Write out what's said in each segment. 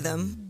rhythm.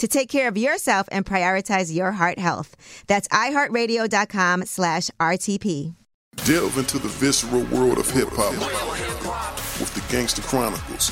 to take care of yourself and prioritize your heart health. That's iHeartRadio.com slash RTP. Delve into the visceral world of hip hop with the Gangster Chronicles,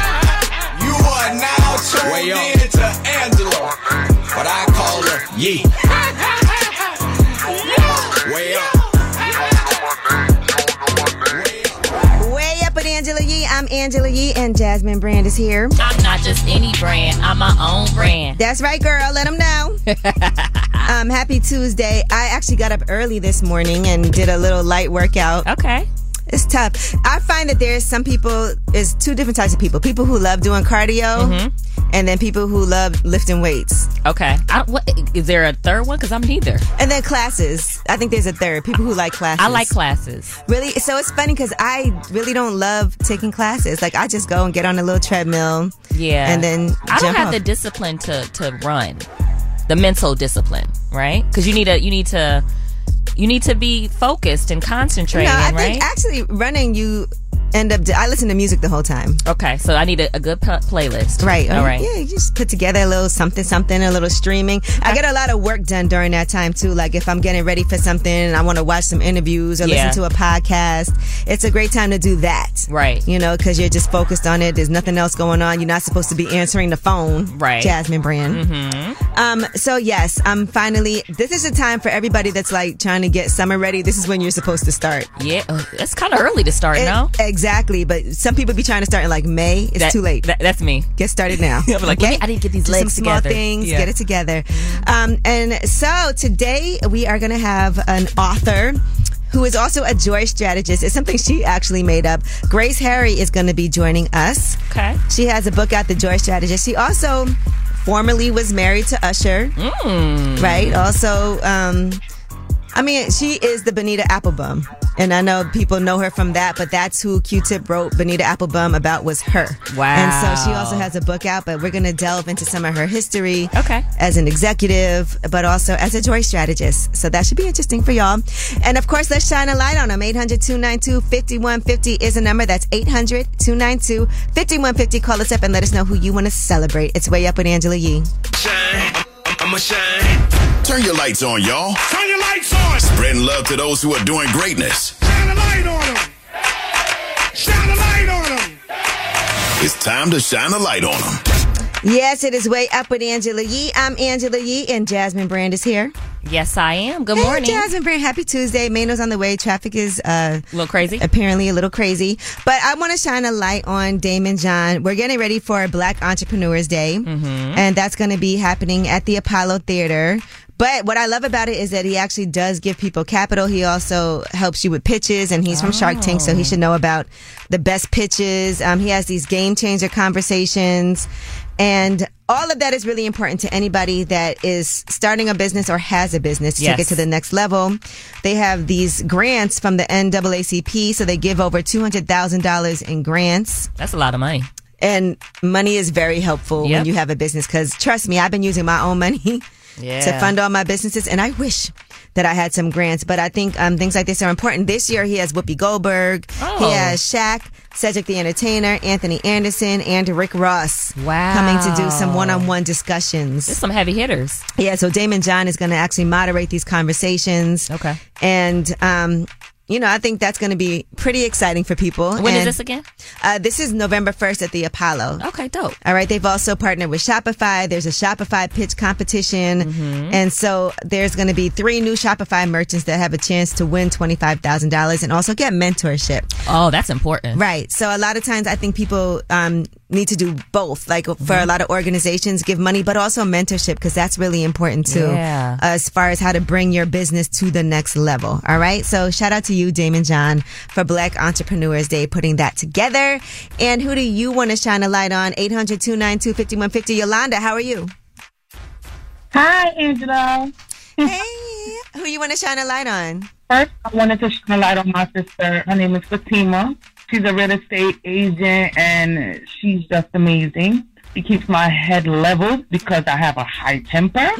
You are now tuned Way up. in to Angela, but I call her Yee. Way up. Way up with Angela Yee. I'm Angela Yee, and Jasmine Brand is here. I'm not just any brand. I'm my own brand. That's right, girl. Let them know. um, happy Tuesday. I actually got up early this morning and did a little light workout. Okay. It's tough. I find that there's some people, there's two different types of people. People who love doing cardio, Mm-hmm. and then people who love lifting weights. Okay. I, what, is there a third one? Because I'm neither. And then classes. I think there's a third. People who like classes. I like classes. Really? So it's funny because I really don't love taking classes. Like I just go and get on a little treadmill. Yeah. And then I don't have off. the discipline to to run. The mental discipline, right? Because you need a you need to you need to be focused and concentrating, No, I right? think actually running, you end up. I listen to music the whole time. okay, so I need a, a good p- playlist. Right. All right. Yeah, you just put together a little something, something, a little streaming. I get a lot of work done during that time too. Like if I'm getting ready for something and I want to watch some interviews or Yeah. listen to a podcast, it's a great time to do that. Right. You know, because you're just focused on it. There's nothing else going on. You're not supposed to be answering the phone. Right. Jasmine Brand. Mm-hmm. Um. So yes, I'm finally. This is the time for everybody that's like trying to get summer ready. This is when you're supposed to start. Yeah, uh, it's kind of early to start, It- no? Exactly. But some people be trying to start in like May. It's That- too late. that- that's me. Get started now. I'm like, me- I to get these Do legs some small together. things. Yeah. Get it together. Um, and so today we are going to have an author who is also a joy strategist. It's something she actually made up. Grace Harry is going to be joining us. Okay. She has a book out, The Joy Strategist. She also formerly was married to Usher. Mm. Right. Also, um, I mean, she is the Bonita Applebum. And I know people know her from that, but that's who Q-Tip wrote Bonita Applebum about was her. Wow. And so she also has a book out, but we're going to delve into some of her history. Okay. As an executive, but also as a joy strategist. So that should be interesting for y'all. And of course, let's shine a light on them. 800-292-5150 is a number. That's 800-292-5150. Call us up and let us know who you want to celebrate. It's Way Up with Angela Yee. shine. I'ma shine. Turn your lights on, y'all. Turn your lights on. Spreading love to those who are doing greatness. Shine a light on them. Shine a light on them. It's time to shine a light on them. Yes, it is Way Up with Angela Yee. I'm Angela Yee, and Jasmine Brand is here. Yes, I am. Good Hey, morning. Jasmine Brand. Happy Tuesday. Mano's on the way. Traffic is uh, A little crazy. apparently a little crazy. But I want to shine a light on Daymond John. We're getting ready for Black Entrepreneurs Day, Mm-hmm. and that's going to be happening at the Apollo Theater. But what I love about it is that he actually does give people capital. He also helps you with pitches, and he's from Shark Tank, so he should know about the best pitches. Um, he has these game changer conversations, and all of that is really important to anybody that is starting a business or has a business to take it to the next level. They have these grants from the NAACP, so they give over two hundred thousand dollars in grants. That's a lot of money. And money is very helpful Yep. when you have a business because trust me, I've been using my own money to fund all my businesses. And I wish that I had some grants, but I think um, things like this are important. This year he has Whoopi Goldberg, Oh. he has Shaq, Cedric the Entertainer, Anthony Anderson, and Rick Ross Wow. coming to do some one-on-one discussions. There's some heavy hitters. Yeah, so Daymond John is going to actually moderate these conversations. Okay. And, um, you know, I think that's going to be pretty exciting for people. When is And, this again? Uh, this is November 1st at the Apollo. Okay, dope. All right. They've also partnered with Shopify. There's a Shopify pitch competition. Mm-hmm. And so there's going to be three new Shopify merchants that have a chance to win $25,000 and also get mentorship. Oh, that's important. Right. So a lot of times I think people um, need to do both. Like for Mm-hmm. a lot of organizations, give money, but also mentorship because that's really important too. Yeah. As far as how to bring your business to the next level. All right. So shout out to you, Daymond John, for Black Entrepreneurs Day, putting that together. And who do you want to shine a light on? 800 292 5150. Yolanda, how are you? Hi, Angela. Hey, who you want to shine a light on? First, I wanted to shine a light on my sister. Her name is Fatima. She's a real estate agent, and she's just amazing. She keeps my head leveled because I have a high temper.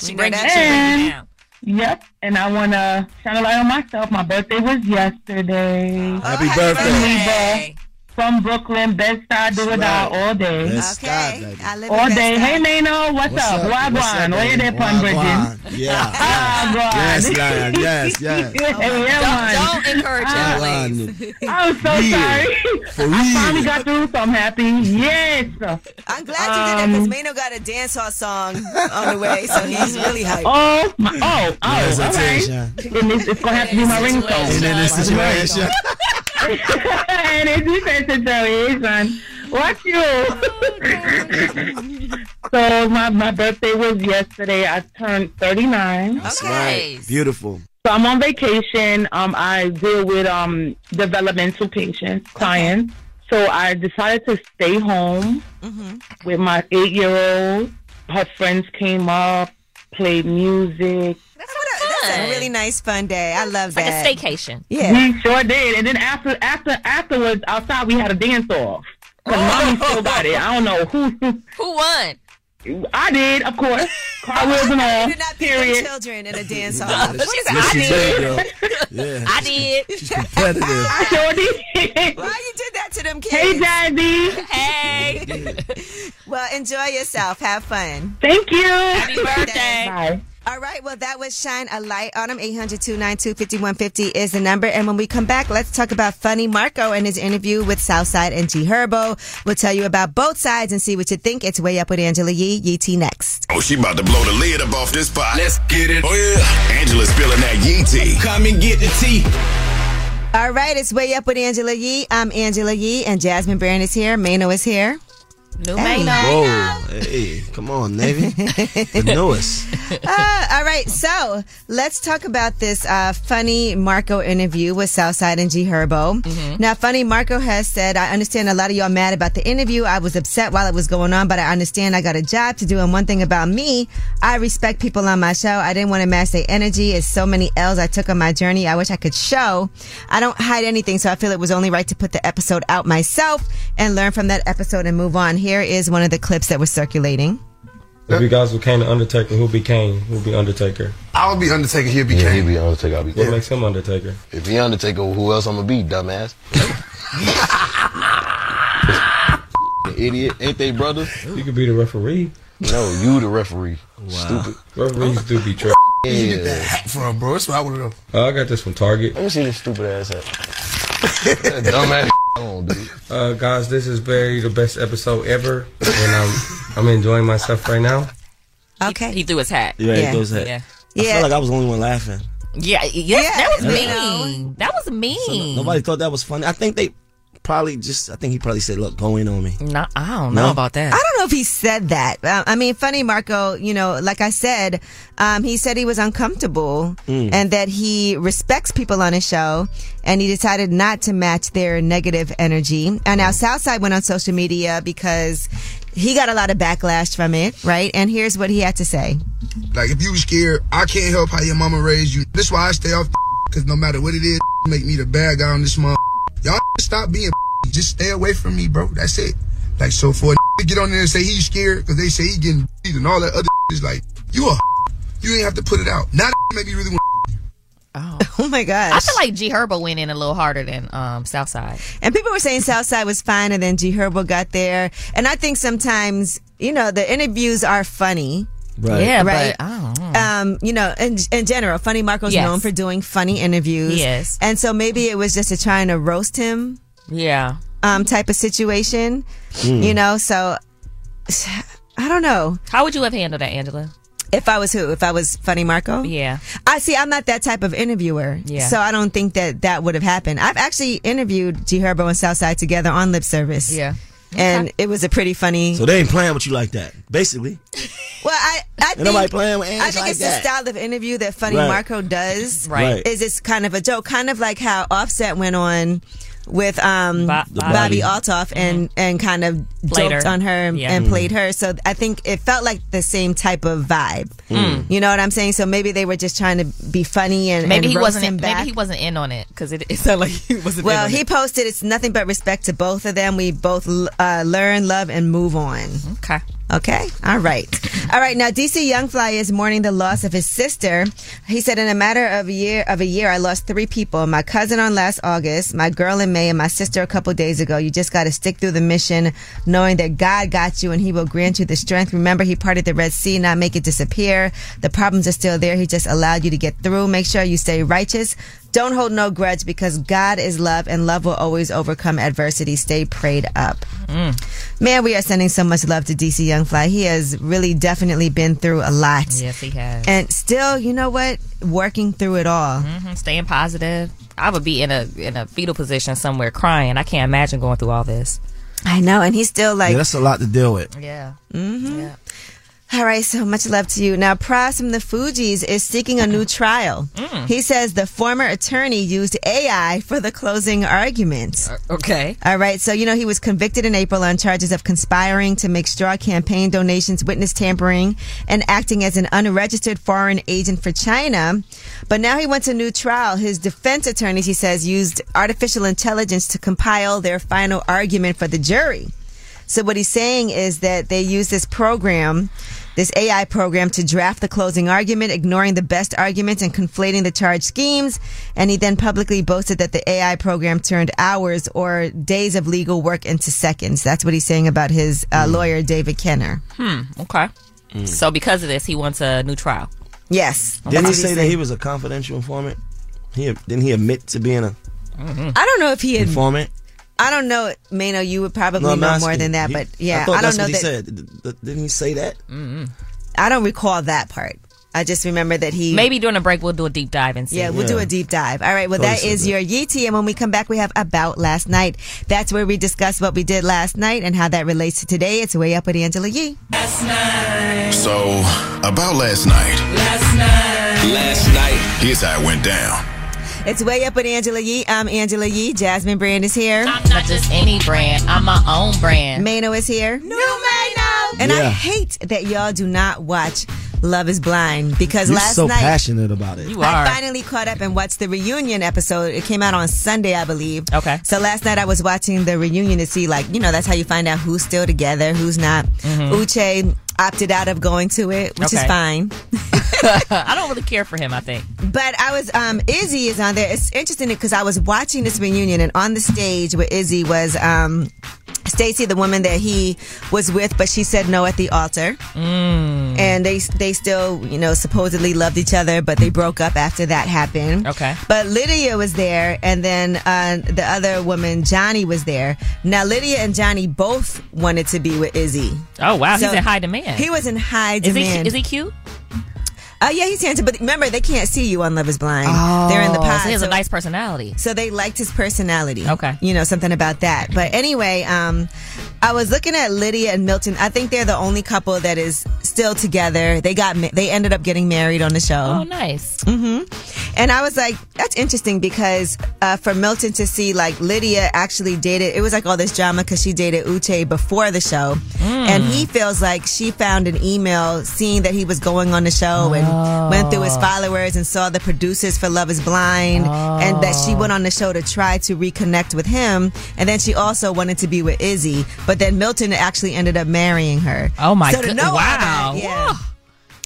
she brings that. you, she you down. yep. And I want to shine a light on myself. My birthday was yesterday. Happy Oh, birthday. From Brooklyn, Bed-Stuy, do it right. all day. Best Okay. style. I live All day. Hey, Mano, what's, What's up? up? What's up, Wagwan. Where you there, baby? Pun Bridging? Wagwan. Yeah. Yes, Lion. Yes, yes. yeah. Don't, don't encourage him, please. I'm so Yeah. sorry. For I finally got through, so I'm happy. Yes. I'm glad you did that because Um, Mano got a dancehall song on the way, so he's really hyped. Oh, my, oh, oh, all right. Presentation. And it's, it's gonna have to be my And ringtone. in this situation, and it's defense situation. Watch you. so my my birthday was yesterday. I turned 39. that's Okay. right. Beautiful. So I'm on vacation. Um, I deal with um developmental patients, clients. So I decided to stay home with my eight year old. Her friends came up, played music. That's, what a, that's a really nice fun day. I love that. Like a staycation. Yeah. We sure did. And then after after afterwards outside we had a dance off. Cause oh. mommy still got it. I don't know who. Who won? I did, of course. Car wheels and all. You did not Period. children in a dance off. She said, Yes, I she did. did, girl. Yeah. I did. She's competitive. I sure did. Why you did that to them kids? hey, Daddy. Hey. Well, enjoy yourself. Have fun. Thank you. Happy birthday. Bye. All right. Well, that was Shine a Light on them. 800 292 5150 is the number. And when we come back, let's talk about Funny Marco and his interview with Southside and G Herbo. We'll tell you about both sides and see what you think. It's Way Up with Angela Yee. Yee T next. Oh, she about to blow the lid up off this pot. Let's get it. Oh, yeah. Angela's spilling that yee tea. Come and get the tea. All right. It's Way Up with Angela Yee. I'm Angela Yee and Jasmine Brand is here. Mano is here. New Hey. Mano. Whoa. Hey, come on, Navy. The newest. Uh, all right, so let's talk about this uh, funny Marco interview with Southside and G Herbo. Now, funny Marco has said, I understand a lot of y'all mad about the interview. I was upset while it was going on, but I understand I got a job to do. And one thing about me, I respect people on my show. I didn't want to match their energy. It's so many L's I took on my journey. I wish I could show. I don't hide anything, so I feel it was only right to put the episode out myself and learn from that episode and move on. Here is one of the clips that was circulating. If you guys who became the Undertaker, who'll be Kane? Who'll be Undertaker? I would be Undertaker. He'd be Yeah, he Kane. be Undertaker. I'll be What makes him Undertaker? If he Undertaker, who else I'm gonna be, dumbass? Idiot. Ain't they brothers? You could be the referee. No, you the referee. Stupid. Referees do be trash. You get that hat from, bro. That's what I want to know. Uh, I got this from Target. Let me see this stupid ass hat. That dumbass on, dude. Uh, guys, this is very the best episode ever, and I'm I'm enjoying myself right now. Okay. He threw his hat. Yeah, Yeah. it goes ahead. Yeah. I Yeah. feel like I was the only one laughing. Yeah, yeah, that was you mean. That was mean. Nobody thought that was funny. I think they probably just. I think he probably said, "Look, go in on me." No, I don't know No? about that. I don't know if he said that. Uh, I mean, funny Marco, you know, like I said, um, he said he was uncomfortable and that he respects people on his show and he decided not to match their negative energy. And now Southside went on social media because he got a lot of backlash from it, right? And here's what he had to say. Like, if you were scared, I can't help how your mama raised you. That's why I stay off because no matter what it is, make me the bad guy on this mom. Y'all stop being just stay away from me, bro. That's it. Like, so for a to get on there and say he's scared because they say he getting beat and all that other is like, you a you ain't have to put it out. Now that make me really want. Oh my gosh. I feel like G Herbo went in a little harder than um, Southside. And people were saying Southside was fine, and then G Herbo got there. And I think sometimes, you know, the interviews are funny. Right. Yeah, Right. but I don't know. Um, you know, in, in general, Funny Marco's Yes. known for doing funny interviews. Yes. And so maybe it was just a trying to roast him Yeah. um, type of situation, Hmm. you know? So I don't know. How would you have handled that, Angela? If I was who? If I was Funny Marco? Yeah. I see. I'm not that type of interviewer, Yeah. so I don't think that that would have happened. I've actually interviewed G Herbo and Southside together on Lip Service. Yeah. And it was a pretty funny. So they ain't playing with you like that, basically. well, I I Ain't nobody think playing with I think like it's that. the style of interview that Funny Right. Marco does. Right. Right. Is it's kind of a joke, kind of like how Offset went on with um Bo- The Bobbi Bobbi. Althoff and and kind of Mm-hmm. Played joked her. on her and, Yeah. and played her. So I think it felt like the same type of vibe. You know what I'm saying? So maybe they were just trying to be funny and Maybe and he roast wasn't. him back. Maybe he wasn't in on it because it, it sounded like he wasn't. in Well, on he it. posted it's nothing but respect to both of them. We both uh, learn, love, and move on. Okay. Okay. All right. All right. Now, DC Young Fly is mourning the loss of his sister. He said, in a matter of a year, of a year, I lost three people. My cousin on last August, my girl in May, and my sister a couple days ago. You just got to stick through the mission, knowing that God got you and he will grant you the strength. Remember, he parted the Red Sea, not make it disappear. The problems are still there. He just allowed you to get through. Make sure you stay righteous. Don't hold no grudge because God is love and love will always overcome adversity. Stay prayed up. Man, we are sending so much love to DC Young Fly. He has really definitely been through a lot. Yes, he has. And still, you know what? Working through it all. Mhm, Staying positive. I would be in a in a fetal position somewhere crying. I can't imagine going through all this. I know. And he's still like, yeah, that's a lot to deal with. Yeah. All right, so much love to you. Now, Pras from the Fugees is seeking a new mm. trial. Mm. He says the former attorney used AI for the closing arguments. Uh, okay. All right. So, you know, he was convicted in April on charges of conspiring to make straw campaign donations, witness tampering, and acting as an unregistered foreign agent for China. But now he wants a new trial. His defense attorneys, he says, used artificial intelligence to compile their final argument for the jury. So what he's saying is that they use this program, this AI program to draft the closing argument, ignoring the best arguments and conflating the charge schemes. And he then publicly boasted that the AI program turned hours or days of legal work into seconds. That's what he's saying about his uh, lawyer, David Kenner. Hmm. Okay. So because of this, he wants a new trial. Yes. Didn't That's he say that he was a confidential informant? He didn't he admit to being a I don't know if he had, informant? I don't know, Mano, you would probably I'm know asking. more than that, He- but yeah, I, thought I, don't that's know what that. he said. D- d- Didn't he say that? Mm-hmm. I don't recall that part. I just remember that he Maybe during a break we'll do a deep dive and see. Yeah, we'll do a deep dive. All right. Well, Totally that said is that. your Yeetie. And when we come back, we have About Last Night. That's where we discuss what we did last night and how that relates to today. It's Way Up with Angela Yee. So, about last night. Last night. Last night. Here's how it went down. It's Way Up with Angela Yee. I'm Angela Yee. Jasmine Brand is here. I'm not just any brand. I'm my own brand. Mano is here. New Mano. And I hate that y'all do not watch Love is Blind because You're last so night. passionate about it. You are. I finally caught up and watched the reunion episode. It came out on Sunday, I believe. Okay. So last night I was watching the reunion to see, like, you know, that's how you find out who's still together, who's not. Mm-hmm. Uche opted out of going to it, which is fine. I don't really care for him. I think. But I was, um, Izzy is on there. It's interesting because I was watching this reunion and on the stage where Izzy was, um, Stacy, the woman that he was with, but she said no at the altar. Mm. And they they still, you know, supposedly loved each other, but they broke up after that happened. Okay. But Lydia was there, and then uh, the other woman, Johnie, was there. Now Lydia and Johnie both wanted to be with Izzy. Oh wow, So- he's in high demand. He was in high is he demand. is he cute? Oh yeah, he's handsome. But remember, they can't see you on Love Is Blind. They're in the Oh, pod. so he has so- a nice personality. so they liked his personality. Okay. You know, something about that. But anyway, um, I was looking at Lydia and Milton. I think they're the only couple that is still together. They got, they ended up getting married on the show. Oh, nice. And I was like, that's interesting because uh, for Milton to see like Lydia actually dated, it was like all this drama because she dated Uche before the show. And he feels like she found an email seeing that he was going on the show and went through his followers and saw the producers for Love is Blind and that she went on the show to try to reconnect with him. And then she also wanted to be with Izzy. But then Milton actually ended up marrying her. Oh my so to good- know all wow. yeah.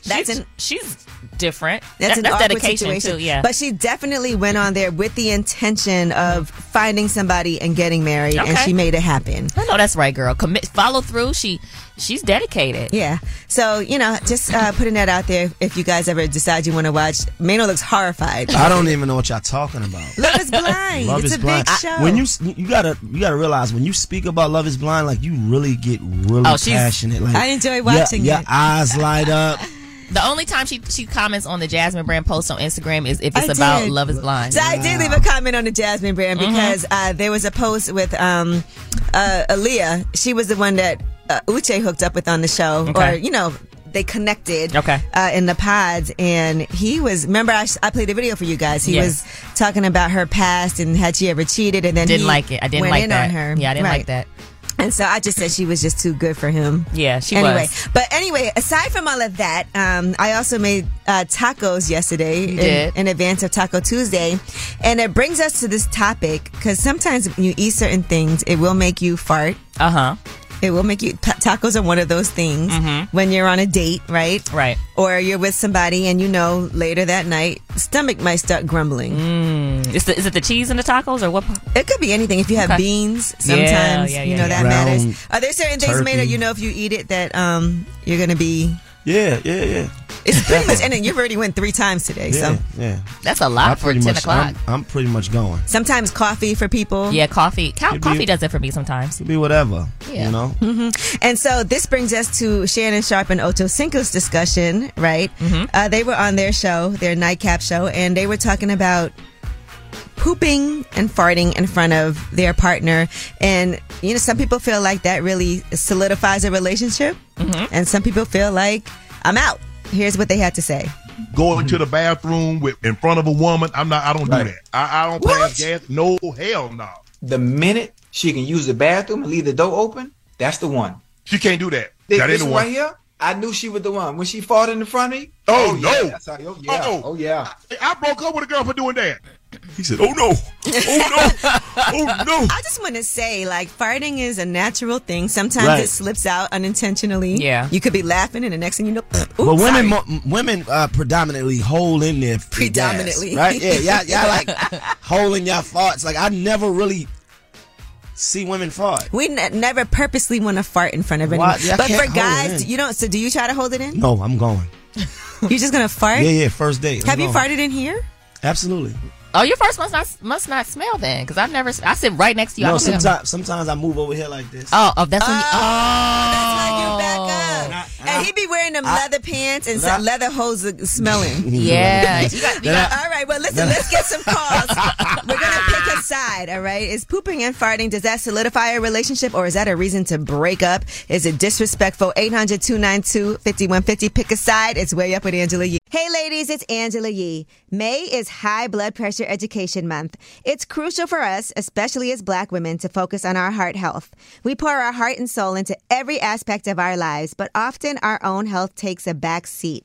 That's she's, an she's different. That's That- an that's dedication situation. too. Yeah, But she definitely went on there with the intention of finding somebody and getting married, and she made it happen. I know that's right, girl. Commit, follow through. She she's dedicated. Yeah. So, you know, just uh, putting that out there if you guys ever decide you want to watch. Mano looks horrified. I don't even know what y'all talking about. Love is Blind. Love it's is a blind. big I- show. when you you gotta you gotta realize when you speak about Love is Blind, like you really get really Oh, passionate. Like I enjoy your- watching your, it. eyes light up. The only time she she comments on the Jasmine Brand post on Instagram is if it's I about did. Love is Blind. So I did leave a comment on the Jasmine brand Mm-hmm. because uh, there was a post with um, uh, Aaliyah. She was the one that uh, Uche hooked up with on the show, Okay. or you know. They connected Okay. uh, in the pods, and he was. Remember, I, I played a video for you guys. He Yes. was talking about her past and had she ever cheated, and then Didn't he like it. I didn't went like in that. on her. Yeah, I didn't Right. like that. And so I just said she was just too good for him. Yeah, she anyway, was. but anyway, aside from all of that, um, I also made uh, tacos yesterday in, in advance of Taco Tuesday, and it brings us to this topic because sometimes when you eat certain things, it will make you fart. Uh huh. It will make you. ta- tacos are one of those things Mm-hmm. when you're on a date, right? Right. Or you're with somebody and you know later that night, stomach might start grumbling. Mm. Is, the, is it the cheese in the tacos or what? It could be anything. If you have Okay. beans, Yeah, sometimes yeah, you know yeah. that Ground matters. Are there certain things made that you know if you eat it that um you're gonna be? Yeah, yeah, yeah. It's pretty much, and then you've already went three times today. Yeah, So yeah. That's a lot for ten much, o'clock. I'm, I'm pretty much going. sometimes coffee for people. yeah, coffee. Co- Could be- coffee does it for me sometimes. Could be whatever. Yeah. You know. And so this brings us to Shannon Sharpe and Ocho Cinco's discussion, right? Uh, they were on their show, their nightcap show, and they were talking about pooping and farting in front of their partner. And, you know, some people feel like that really solidifies a relationship. Mm-hmm. And some people feel like, I'm out. Here's what they had to say. Going to the bathroom with in front of a woman, I'm not. I don't Right. do that. I, I don't pass gas. No hell no. The minute she can use the bathroom and leave the door open, that's the one. She can't do that. This, that ain't this the one one. right here, I knew she was the one. When she fought in the front of me, oh, oh, yeah, no. that's how, oh. oh yeah, Uh-oh. oh yeah. I broke up with a girl for doing that. He said, "Oh no, oh no, oh no." I just want to say, like, farting is a natural thing. Sometimes Right. it slips out unintentionally. Yeah. You could be laughing, and the next thing you know, oops, But women, mo- women uh, predominantly hold in their their Predominantly. gas, right? Yeah, y'all, y'all like holding y'all farts. Like I never really see women fart. We ne- never purposely want to fart in front of anyone. Why? Yeah, but for guys, you don't. So do you try to hold it in? No, I'm going. You're just gonna fart? Yeah, yeah. First date. I'm Have you going. farted in here? Absolutely. Oh, your first must not must not smell then, because I've never. I sit right next to you. No, don't sometimes sometimes I move over here like this. Oh, oh, that's when you. Oh. Oh. That's Oh, why you back up. And he be wearing them leather pants and some leather hose smelling. yeah. You got, you got, All right, well, listen, let's get some calls. We're going to pick a side, all right? Is pooping and farting, does that solidify a relationship or is that a reason to break up? Is it disrespectful? 800 292 5150. Pick a side. It's way up with Angela Yee. Hey, ladies, it's Angela Yee. May is High Blood Pressure Education Month. It's crucial for us, especially as black women, to focus on our heart health. We pour our heart and soul into every aspect of our lives, but often our own health takes a back seat.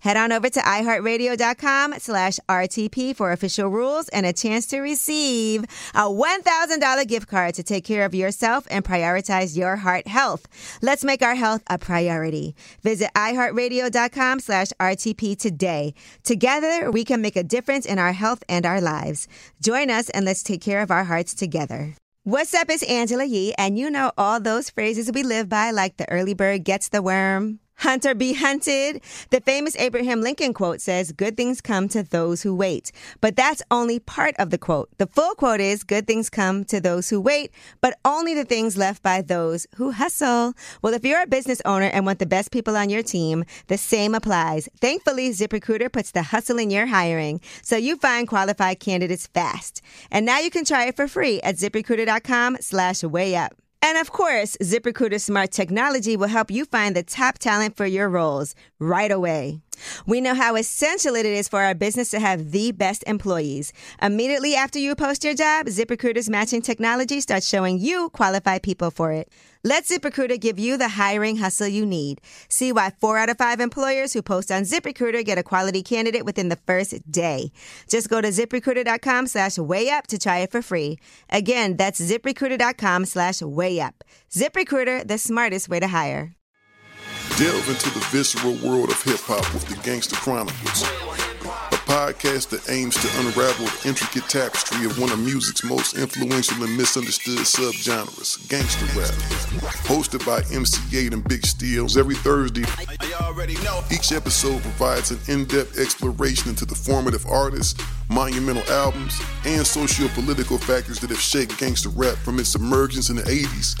Head on over to iHeartRadio.com slash RTP for official rules and a chance to receive a $1,000 gift card to take care of yourself and prioritize your heart health. Let's make our health a priority. Visit iHeartRadio.com slash RTP today. Together, we can make a difference in our health and our lives. Join us and let's take care of our hearts together. What's up? It's Angela Yee, and you know all those phrases we live by, like the early bird gets the worm. Hunt or be hunted. The famous Abraham Lincoln quote says, Good things come to those who wait. But that's only part of the quote. The full quote is, Good things come to those who wait, but only the things left by those who hustle. Well, if you're a business owner and want the best people on your team, the same applies. Thankfully, ZipRecruiter puts the hustle in your hiring so you find qualified candidates fast. And now you can try it for free at ziprecruiter.com slash way up. And of course, ZipRecruiter's smart technology will help you find the top talent for your roles right away. We know how essential it is for our business to have the best employees. Immediately after you post your job, ZipRecruiter's matching technology starts showing you qualified people for it. Let ZipRecruiter give you the hiring hustle you need. See why four out of five employers who post on ZipRecruiter get a quality candidate within the first day. Just go to ziprecruiter.com slash way up to try it for free. Again, that's ziprecruiter.com slash way up. ZipRecruiter, the smartest way to hire. Delve into the visceral world of hip hop with the Gangster Chronicles, a podcast that aims to unravel the intricate tapestry of one of music's most influential and misunderstood subgenres, gangster rap. Hosted by MC Eiht and Big Steels every Thursday, each episode provides an in depth exploration into the formative artists, monumental albums, and socio political factors that have shaped gangster rap from its emergence in the 80s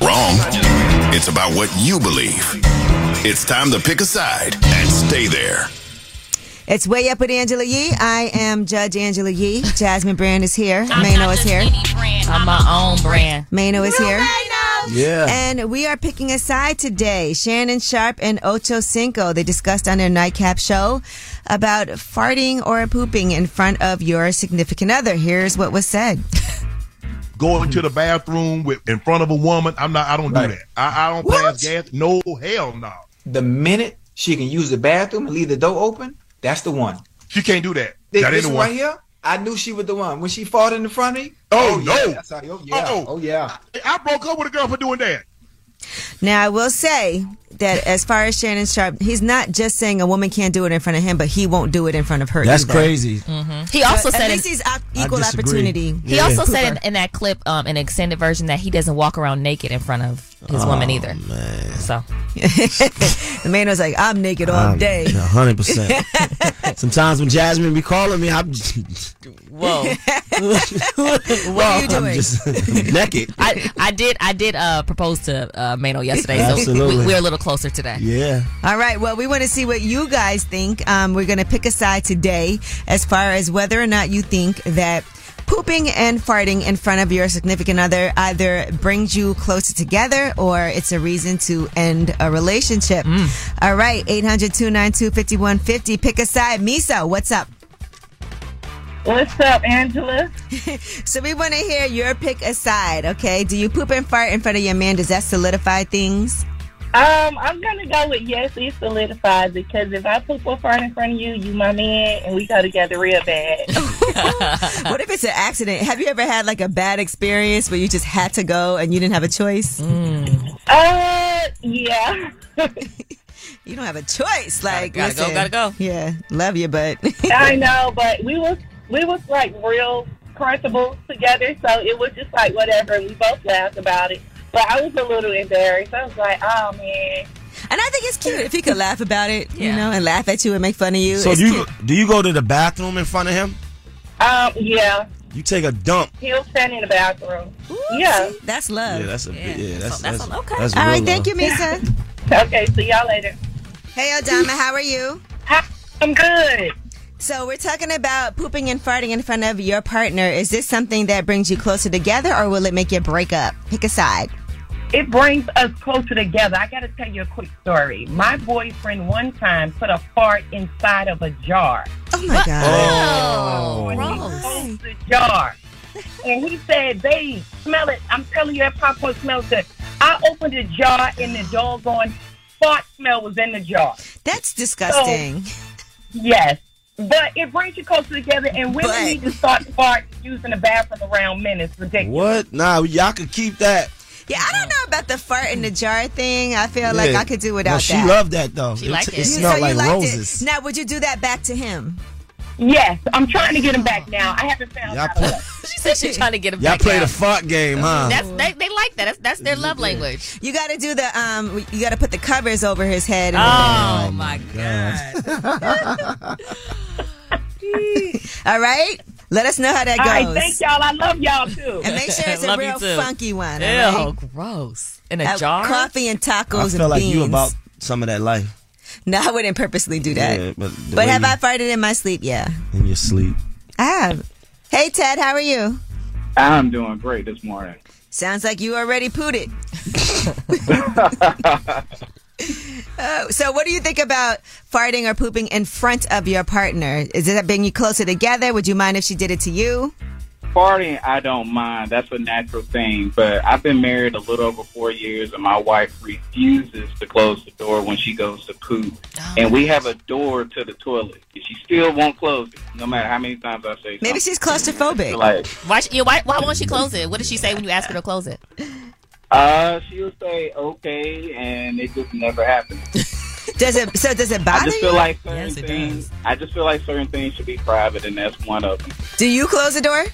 Wrong. It's about what you believe. It's time to pick a side and stay there. It's Way Up with Angela Yee. I am Judge Angela Yee. Jasmine Brand is here. Mano is here. I'm my own brand. Mano is here. Yeah. And we are picking a side today. Shannon Sharpe and Ocho Cinco, they discussed on their nightcap show about farting or pooping in front of your significant other. Here's what was said. Going to mm-hmm. the bathroom with in front of a woman, I'm not. I don't do that. I, I don't pass gas. No hell no. The minute she can use the bathroom and leave the door open, that's the one. She can't do that. This, that ain't this the right one. here, I knew she was the one. When she fought in the front of me, oh, oh, yeah, no. that's how, oh yeah, Uh-oh. oh yeah. I broke up with a girl for doing that. Now, I will say that as far as Shannon Sharpe, he's not just saying a woman can't do it in front of him, but he won't do it in front of her. That's either. crazy. He also But said at in- least he's equal disagree. opportunity. He Yeah. also said in, in that clip, um, an extended version, that he doesn't walk around naked in front of his woman either. So the man was like, "I'm naked all Um, day." hundred percent. Sometimes when Jasmine be calling me, I'm just, whoa. What are you I'm doing? just naked. I, I did I did uh, propose to uh, Mano yesterday, so Absolutely. we, we're a little closer today. Yeah. All right. Well, we want to see what you guys think. Um, we're going to pick a side today as far as whether or not you think that pooping and farting in front of your significant other either brings you closer together or it's a reason to end a relationship. All right. 800 292 5150. Pick a side. Misa, what's up? What's up, Angela? So we want to hear your pick a side, okay? Do you poop and fart in front of your man? Does that solidify things? Um, I'm gonna go with yes. It solidifies because if I poop a fart in front of you, you my man, and we go together real bad. what if it's an accident? Have you ever had like a bad experience where you just had to go and you didn't have a choice? uh, yeah. You don't have a choice. Like, gotta go, listen, gotta go. Yeah, love you, but I know, but we was we was like real comfortable together, so it was just like whatever. We both laughed about it, but I was a little embarrassed. I was like, oh man. And I think it's cute if he could laugh about it, you know, and laugh at you and make fun of you. So do you cute. do you go to the bathroom in front of him? Um, yeah, You take a dump. he'll stand in the bathroom. Ooh, yeah. see? that's love. Yeah, that's a Yeah. Yeah, that's That's- that's, that's- okay. that's All real thank love. you, Misa. Okay, see y'all later. hey, Odama, how are you? Hi, I'm good. So we're talking about pooping and farting in front of your partner. Is this something that brings you closer together, or will it make you break up? Pick a side. It brings us closer together. I got to tell you a quick story. My boyfriend one time put a fart inside of a jar. Oh my god. Oh. When he gross. the jar. And he said, babe, smell it. I'm telling you, that popcorn smells good. I opened the jar and the doggone fart smell was in the jar. That's disgusting. Yes. But it brings you closer together, and women But- need to start fart using the bathroom around men. It's ridiculous. What? Nah, y'all could keep that. yeah, I don't know about the fart in the jar thing. I feel like I could do without No, she that. loved that though. She it liked it it. You- smelled so you like liked roses. It. Now, would you do that back to him? Yes, I'm trying to get him back now. I haven't found Y'all out. play, She said she's trying to get him back. y'all back play out. the fuck game, huh? That's they, they like that. That's that's their love language. You got to do the um. You got to put the covers over his head. and Oh my god. All right. Let us know how that goes. right, thank y'all. I love y'all too. And make sure it's a real funky one. Ew, all right? gross. In a Uh, jar. Coffee and tacos. I tacos feel and like beans. you about some of that life. No, I wouldn't purposely do that. Yeah, but but have you- I farted in my sleep? Yeah, in your sleep. I have. Hey, Ted, how are you? I'm doing great this morning. Sounds like you already pooed it. Oh, so, what do you think about farting or pooping in front of your partner? Is it bringing you closer together? Would you mind if she did it to you? Farting, I don't mind. That's a natural thing. But I've been married a little over four years, and my wife refuses to close the door when she goes to poop. And we have a door to the toilet. And she still won't close it, no matter how many times I say Maybe she's claustrophobic. Like, Why, she- why? Why won't she close it? What did she say when you asked her to close it? uh, she'll say okay, and it just never happens. Does it? So does it bother I just feel you? like certain things. I just feel like certain things should be private, and that's one of them. do you close the door?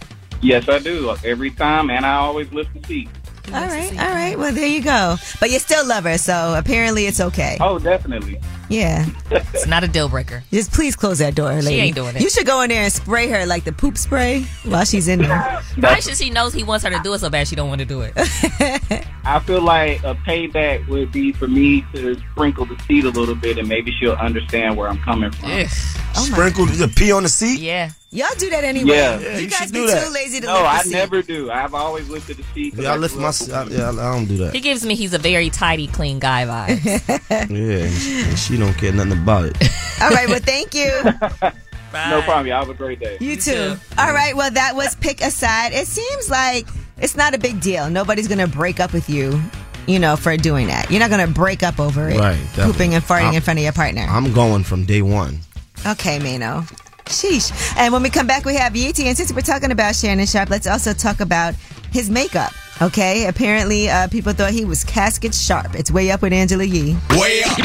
Yes, I do every time, and I always lift the seat. All right, all right. Well, there you go. But you still love her, so apparently it's okay. Oh, definitely. Yeah. It's not a deal breaker. Just please close that door, lady. She ain't doing it. You should go in there and spray her like the poop spray while she's in there. Why should she knows he wants her to do it so bad she don't want to do it? I feel like a payback would be for me to sprinkle the seat a little bit, and maybe she'll understand where I'm coming from. Oh sprinkle the pee on the seat. Yeah. Y'all do that anyway. Yeah. Yeah, you, you guys should be do too lazy to No, lift the I seat. never do. I've always lifted the seat. Yeah, I I lift my. up I, yeah, I don't do that. He gives me he's a very tidy, clean guy vibe. Yeah, and she, and she don't care nothing about it. All right. Well, thank you. No problem. Y'all have a great day. You too. All right. Well, that was pick a side. It seems like it's not a big deal. Nobody's gonna break up with you. You know, for doing that, you're not gonna break up over it. Right, definitely. Pooping and farting I'm- in front of your partner. I'm going from day one. Okay, Mano. Sheesh. And when we come back, we have Yeezy. And since we're talking about Shannon Sharpe, let's also talk about his makeup. Okay. Apparently, uh, people thought he was casket sharp. It's way up with Angela Yee. Way up.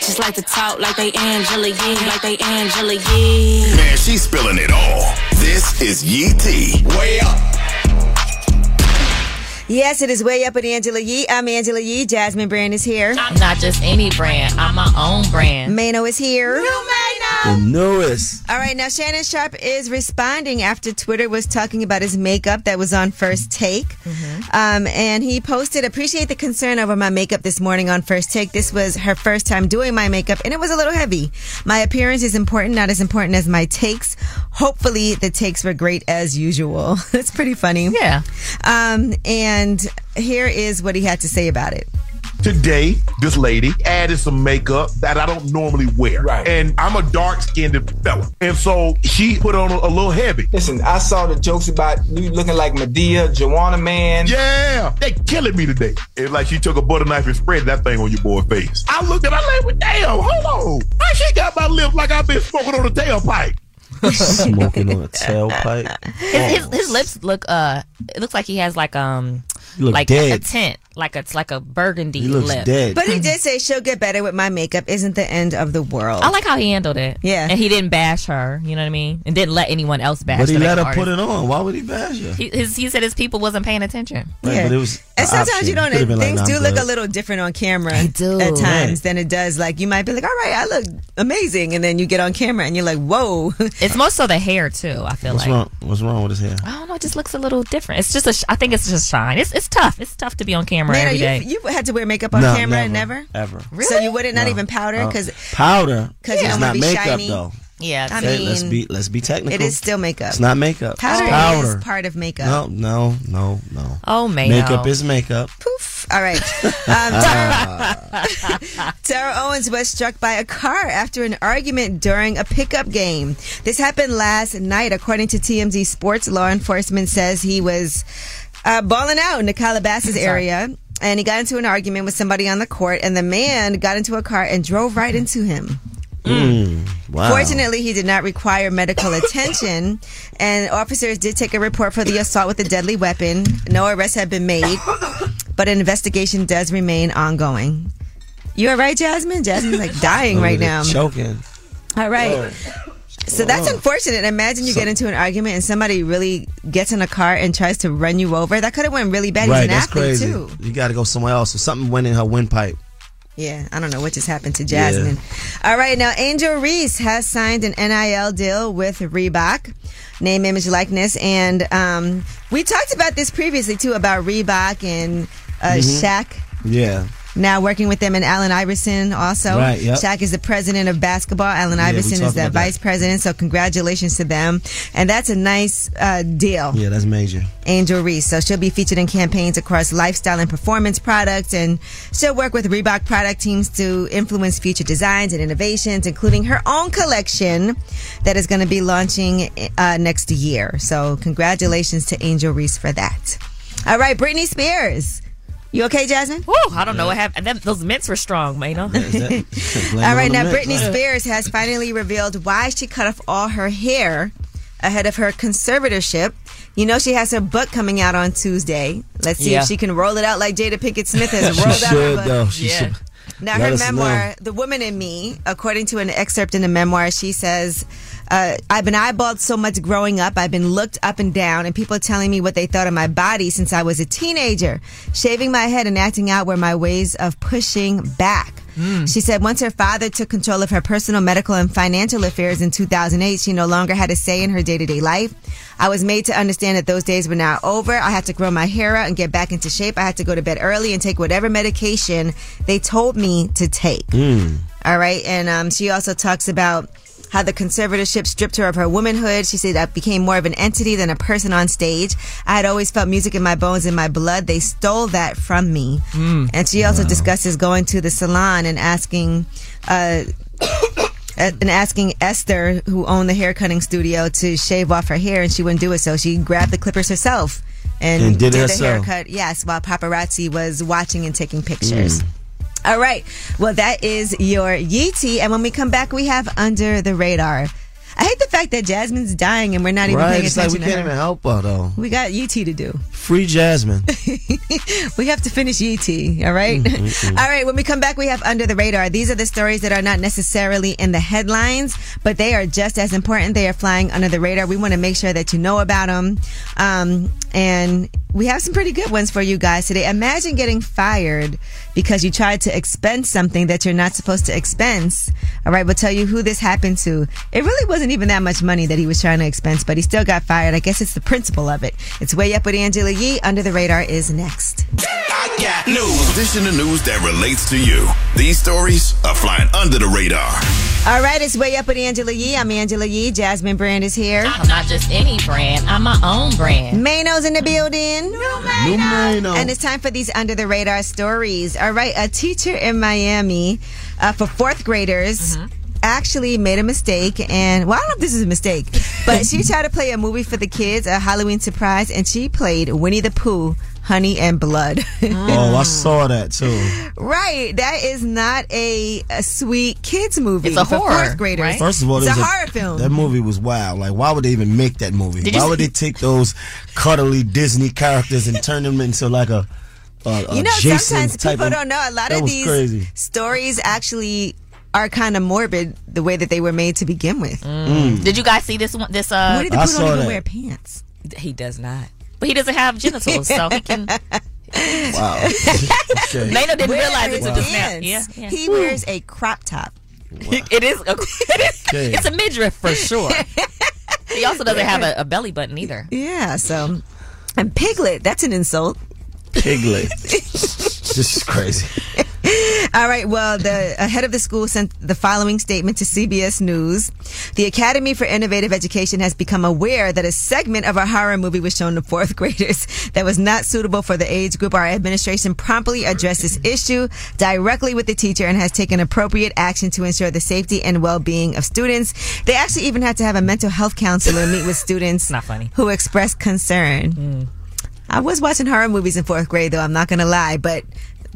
Just like to talk like they Angela Yee, like they Angela Yee. Man, she's spilling it all. This is Yee T. Way up. Yes, it is way up at Angela Yee. I'm Angela Yee. Jasmine Brand is here. I'm not just any brand. I'm my own brand. Mano is here. The newest. All right, now Shannon Sharpe is responding after Twitter was talking about his makeup that was on First Take. Um, and he posted, Appreciate the concern over my makeup this morning on First Take. This was her first time doing my makeup, and it was a little heavy. My appearance is important, not as important as my takes. Hopefully, the takes were great as usual. it's pretty funny. Yeah. Um, and here is what he had to say about it. Today, this lady added some makeup that I don't normally wear. Right. And I'm a dark skinned fella. And so she put on a, a little heavy. Listen, I saw the jokes about you looking like Madea, Joanna Man. Yeah, they killing me today. It's like she took a butter knife and spread that thing on your boy's face. I looked at her like, well, damn, hold on. Why she got my lips like I've been smoking on a tailpipe? Smoking on a tailpipe. His, his his lips look uh it looks like he has like um look like dead. a tint like it's like a burgundy He looks lip. dead. But he did say she'll get better with my makeup. Isn't the end of the world. I like how he handled it. Yeah. and he didn't bash her. You know what I mean? And didn't let anyone else bash. But he the let her makeup put it on. Why would he bash her? He, his, he said his people wasn't paying attention. Right, Yeah. but it was And sometimes option. you don't. Could've like, things nah, do I'm look good. a little different on camera. They do. at times Right. than it does. Like you might be like, "All right, I look amazing," and then you get on camera and you're like, "Whoa!" It's most so the hair too. I feel What's like. wrong? What's wrong with his hair? I don't know. It just looks a little different. It's just a. sh- I think it's just shine. It's it's tough. It's tough to be on camera Man, every you day. you had to wear makeup on No, camera, never, never. ever. So you wouldn't not No. even powder No. because powder. 'Cause you it's don't not wanna be makeup shiny. though. yeah. I Okay, mean, let's be let's be technical. it is still makeup. It's not makeup. Powder, it's powder. is part of makeup. No, no, no, no. oh man. Makeup is makeup. Poof. All right. Um, Tara, Terrell Owens was struck by a car after an argument during a pickup game. This happened last night, according to TMZ Sports. Law enforcement says he was uh, balling out in the Calabasas area. And he got into an argument with somebody on the court, and the man got into a car and drove right into him. Mm, wow. Fortunately, he did not require medical attention, and officers did take a report for the assault with a deadly weapon. No arrests have been made, but an investigation does remain ongoing. You all right, Jasmine? Jasmine's like dying Over right there now. Choking. All right. So that's unfortunate. Imagine you So- get into an argument and somebody really gets in a car and tries to run you over. That could have went really bad. right, He's an that's athlete crazy. too. You got to go somewhere else. So something went in her windpipe. Yeah, I don't know what just happened to Jasmine. All right, now Angel Reese has signed an NIL deal with Reebok, name, image, likeness, and um, we talked about this previously too about Reebok and uh, Mhm. Shaq. Yeah. Now working with them and Allen Iverson also. Right, yep. Shaq is the president of basketball. Allen Yeah, Iverson is the about that. vice president. So congratulations to them. And that's a nice uh, deal. Yeah, that's major. Angel Reese. So she'll be featured in campaigns across lifestyle and performance products, and she'll work with Reebok product teams to influence future designs and innovations, including her own collection that is going to be launching uh, next year. So congratulations to Angel Reese for that. All right, Britney Spears. You okay, Jasmine? Woo, I don't know what happened. Them, those mints were strong, man. All right, now Britney Spears has finally revealed why she cut off all her hair ahead of her conservatorship. You know she has her book coming out on Tuesday. Let's see Yeah. if she can roll it out like Jada Pinkett Smith has She rolled out her should, book. though. She should. Now Let her memoir, know. "The Woman in Me," according to an excerpt in the memoir, she says, uh, "I've been eyeballed so much growing up. I've been looked up and down, and people telling me what they thought of my body since I was a teenager, shaving my head and acting out were my ways of pushing back." She said once her father took control of her personal, medical, and financial affairs in 2008, she no longer had a say in her day to day life. I was made to understand that those days were now over. I had to grow my hair out and get back into shape. I had to go to bed early and take whatever medication they told me to take. All right. And um, she also talks about how the conservatorship stripped her of her womanhood. She said, I became more of an entity than a person on stage. I had always felt music in my bones in my blood. They stole that from me. And she also discusses going to the salon and asking, uh, and asking Esther, who owned the hair cutting studio, to shave off her hair, and she wouldn't do it. So she grabbed the clippers herself and, And did it a haircut. Yes, while paparazzi was watching and taking pictures. All right. Well, that is your Yeetie. And when we come back, we have Under the Radar. I hate the fact that Jasmine's dying and we're not even right, paying it's like attention we can't to even help her though. We got Yeetie to do. Free Jasmine. we have to finish Yeetie, all right? Mm-mm-mm. all right, when we come back, we have Under the Radar. These are the stories that are not necessarily in the headlines, but they are just as important. They are flying under the radar. We want to make sure that you know about them. Um, and we have some pretty good ones for you guys today. Imagine getting fired because you tried to expense something that you're not supposed to expense. All right, we'll tell you who this happened to. It really wasn't even that much money that he was trying to expense, but he still got fired. I guess it's the principle of it. It's way up with Angela Yee. Under the radar is next. I got news. This in the news that relates to you. These stories are flying under the radar. All right, it's way up with Angela Yee. I'm Angela Yee. Jasmine Brand is here. I'm not just any brand. I'm my own brand. Mano's in the building. Mano. And it's time for these under the radar stories. All right, a teacher in Miami uh, for fourth graders. Actually made a mistake, and well, I don't know if this is a mistake, but she tried to play a movie for the kids, a Halloween surprise, and she played Winnie the Pooh, Honey and Blood. Oh, I saw that too. right, that is not a, a sweet kids movie. It's a for horror, fourth graders. right? First of all, it's it a horror film. That movie was wild. Like, why would they even make that movie? Did why would they take those cuddly Disney characters and turn them into like a, a, a you know, Jason sometimes people of- don't know. A lot of these crazy. stories actually are kind of morbid the way that they were made to begin with. Mm. Did you guys see this one? This uh, Winnie the Pooh don't even wear pants. He does not, but he doesn't have genitals, so he can. Wow. okay. Mano didn't Where realize are it his until just now. Yeah, yeah. He wears a crop top. it is. A, it is Okay. It's a midriff for sure. he also doesn't have a, a belly button either. Yeah, so and piglet, that's an insult. Piglet. this is crazy. All right. Well, the head of the school sent the following statement to CBS News. The Academy for Innovative Education has become aware that a segment of a horror movie was shown to fourth graders that was not suitable for the age group. Our administration promptly addressed this issue directly with the teacher and has taken appropriate action to ensure the safety and well-being of students. They actually even had to have a mental health counselor meet with students Not funny. who expressed concern. Mm. I was watching horror movies in fourth grade, though. I'm not going to lie, but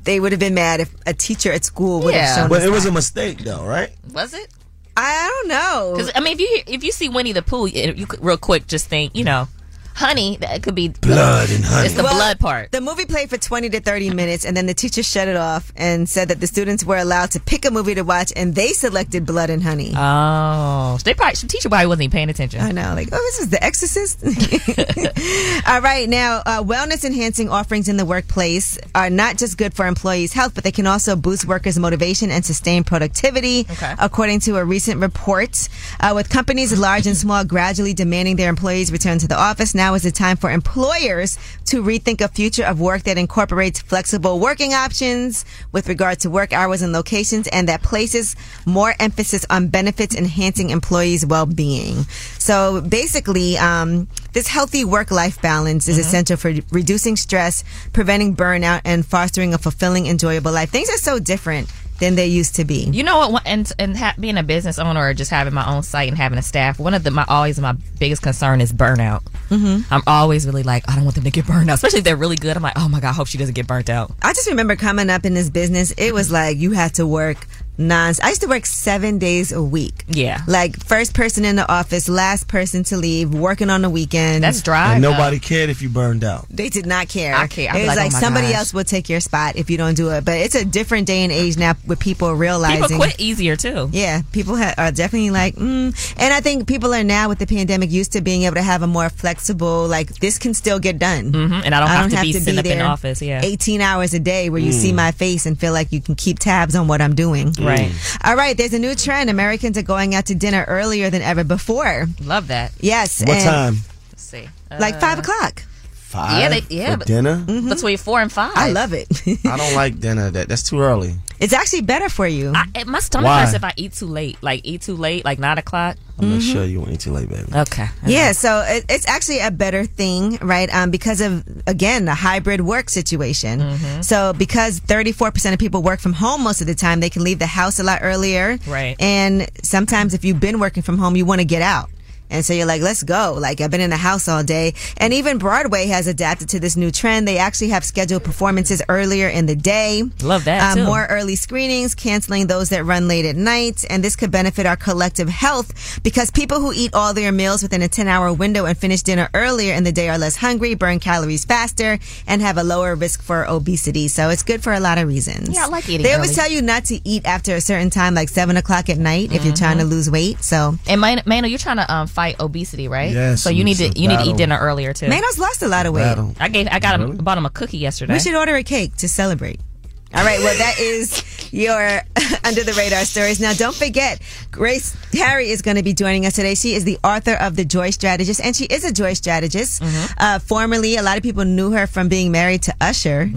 they would have been mad if a teacher at school would have Yeah. shown But us it was that. a mistake though, right? Was it? I don't know. Because I mean, if you if you see Winnie the Pooh, you you could real quick just think, you know, honey. That could be Blood and honey. It's the Well, blood part. The movie played for 20 to 30 minutes, and then the teacher shut it off and said that the students were allowed to pick a movie to watch, and they selected Blood and Honey. Oh, so they probably the teacher probably wasn't even paying attention. I know, like, oh, this is The Exorcist. All right, now, uh, wellness enhancing offerings in the workplace are not just good for employees' health, but they can also boost workers' motivation and sustain productivity, Okay. according to a recent report. Uh, with companies large and small gradually demanding their employees return to the office, now is the time for employers to rethink a future of work that incorporates flexible working options with regard to work hours and locations and that places more emphasis on benefits enhancing employees' well-being. So basically, um, this healthy work-life balance is essential for reducing stress, preventing burnout, and fostering a fulfilling, enjoyable life. Things are so different than they used to be. You know what? And and ha- being a business owner or just having my own site and having a staff, one of the my always my biggest concern is burnout. Mhm. I'm always really like, I don't want them to get burned out, especially if they're really good. I'm like, oh my god, I hope she doesn't get burnt out. I just remember coming up in this business, it was like you had to work non. I used to work seven days a week. Yeah. Like first person in the office, last person to leave, working on the weekend. That's dry. And nobody cared if you burned out. They did not care. I care. I'd It was like, like, oh somebody gosh. else will take your spot if you don't do it. But it's a different day and age now with people realizing. People quit easier too. Yeah, people ha- are definitely like, mm. and I think people are now with the pandemic used to being able to have a more flexible, like this can still get done, Mhm, and I don't have to be sitting up in the office, yeah. 18 hours a day where you Mm. see my face and feel like you can keep tabs on what I'm doing. Right. All right, there's a new trend. Americans are going out to dinner earlier than ever before. Love that. Yes. What time? Let's see. Like five Uh, o'clock. Five. Yeah, they, yeah. for but- dinner. Between four and five. I love it. I don't like dinner. That that's too early. It's actually better for you. I, it- my stomach Why? hurts if I eat too late. Like eat too late, like nine o'clock. I'm Mm-hmm. not sure you won't eat too late, baby. Okay. Yeah, so it, it's actually a better thing, right? Um, because of again the hybrid work situation. Mm-hmm. So because 34% of people work from home most of the time, they can leave the house a lot earlier. Right. And sometimes if you've been working from home, you want to get out. And so you're like, let's go. Like I've been in the house all day. And even Broadway has adapted to this new trend. They actually have scheduled performances earlier in the day. Love that, Um, too. More early screenings, canceling those that run late at night. And this could benefit our collective health because people who eat all their meals within a 10 hour window and finish dinner earlier in the day are less hungry, burn calories faster, and have a lower risk for obesity. So it's good for a lot of reasons. Yeah, I like eating They always early. tell you not to eat after a certain time, like 7 o'clock at night, if you're trying to lose weight. So And Man- Mano, you're trying to um, fight obesity, right? Yes, So you need to it's a you need to eat dinner earlier too. Mano's lost a lot of weight. Battle. I gave I got him bought him a cookie yesterday. We should order a cake to celebrate. All right, well, that is your under the radar stories. Now, don't forget, Grace Harry is going to be joining us today. She is the author of The Joy Strategist, and she is a joy strategist. Mm-hmm. Uh, formerly, a lot of people knew her from being married to Usher,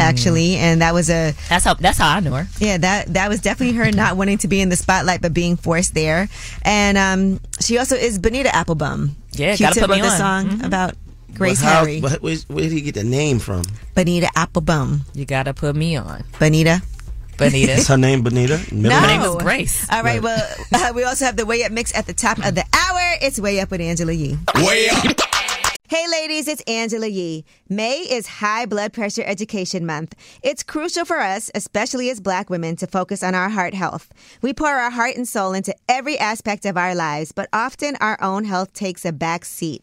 actually, and that was a Mm. That's how that's how I knew her. yeah, that that was definitely her not wanting to be in the spotlight but being forced there. And um, she also is Bonita Applebum. Yeah, Q-Tip gotta put me wrote the on. song Mhm. about Grace how- Harry. but where, where did he get the name from? Bonita Applebum. You gotta put me on, Bonita. Bonita. Is her name Bonita? Middle No. My name? name is Grace. All right. Well, uh, we also have the Way Up mix at the top of the hour. It's Way Up with Angela Yee. Way up. Hey, ladies, it's Angela Yee. May is High Blood Pressure Education Month. It's crucial for us, especially as black women, to focus on our heart health. We pour our heart and soul into every aspect of our lives, but often our own health takes a back seat.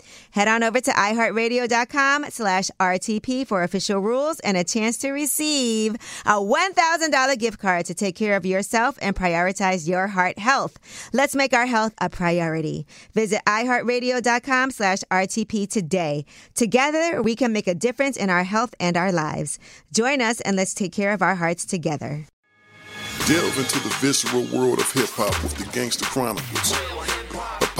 Head on over to iHeartRadio.com slash RTP for official rules and a chance to receive a $1,000 gift card to take care of yourself and prioritize your heart health. Let's make our health a priority. Visit iHeartRadio.com slash RTP today. Together, we can make a difference in our health and our lives. Join us and let's take care of our hearts together. Delve into the visceral world of hip hop with the Gangster Chronicles,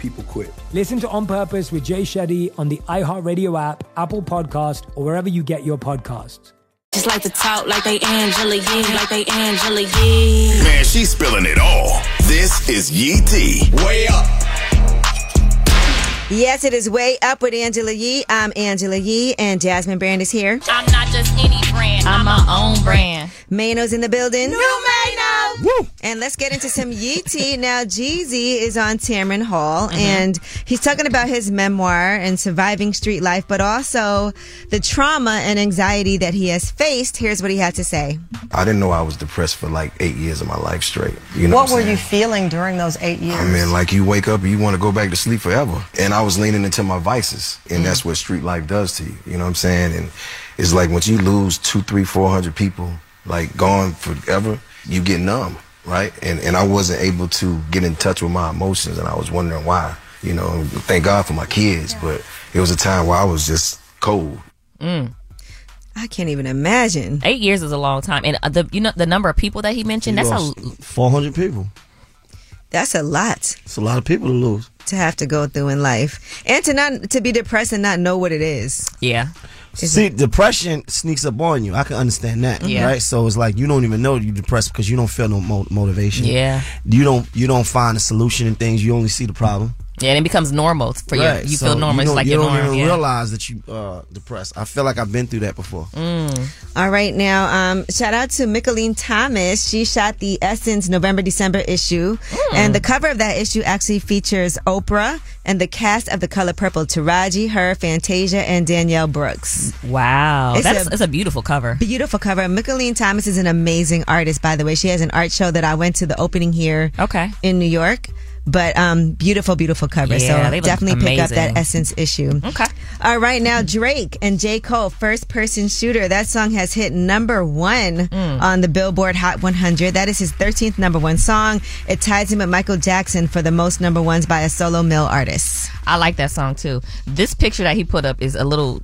People quit. Listen to On Purpose with Jay Shetty on the iHeartRadio app, Apple Podcast, or wherever you get your podcasts. Just like to talk like they Angela Yee, like they Angela Yee. Man, she's spilling it all. This is Yee T. Way up. Yes, it is way up with Angela Yee. I'm Angela Yee, and Jasmine Brand is here. I'm not just any brand. I'm my own brand. Mano's in the building. New Mano! Woo! And let's get into some Yee tea. Now, Jeezy is on Tamron Hall, Mm-hmm. and he's talking about his memoir and surviving street life, but also the trauma and anxiety that he has faced. Here's what he had to say. I didn't know I was depressed for like eight years of my life straight. You know what what, were I'm you feeling during those eight years? I mean, like you wake up and you want to go back to sleep forever. And I was leaning into my vices, and Mm-hmm. that's what street life does to you. You know what I'm saying? And it's like once you lose two, three, four hundred people, like gone forever, you get numb, right? And and I wasn't able to get in touch with my emotions, and I was wondering why. You know, thank God for my kids, but it was a time where I was just cold. Mm. I can't even imagine. Eight years is a long time, and uh, the you know the number of people that he mentioned. You that's a 400 people. That's a lot It's a lot of people to lose. to have to go through in life, and to not to be depressed and not know what it is. yeah. See, depression sneaks up on you. I can understand that, Yeah. right? So it's like you don't even know you're depressed because you don't feel no mo- motivation. Yeah. you don't you don't find a solution in things. You only see the problem. Yeah, and it becomes normal for you. Right, You so feel normal. You it's like you your don't norm. even yeah. realize that you uh, depressed. I feel like I've been through that before. Mm. All right, now um, shout out to Mickalene Thomas. She shot the Essence November December issue, and the cover of that issue actually features Oprah and the cast of The Color Purple: Taraji, her, Fantasia, and Danielle Brooks. Wow, It's that's a- it's a beautiful cover. Beautiful cover. Mickalene Thomas is an amazing artist, by the way. She has an art show that I went to the opening here, okay, in New York. But um, beautiful, beautiful cover. Yeah, so definitely pick up that. Essence issue. Okay. All right, now Drake and J. Cole, First Person Shooter. That song has hit number one Mm. on the Billboard Hot 100. That is his 13th number one song. It ties him with Michael Jackson for the most number ones by a solo male artist. I like that song too. This picture that he put up is a little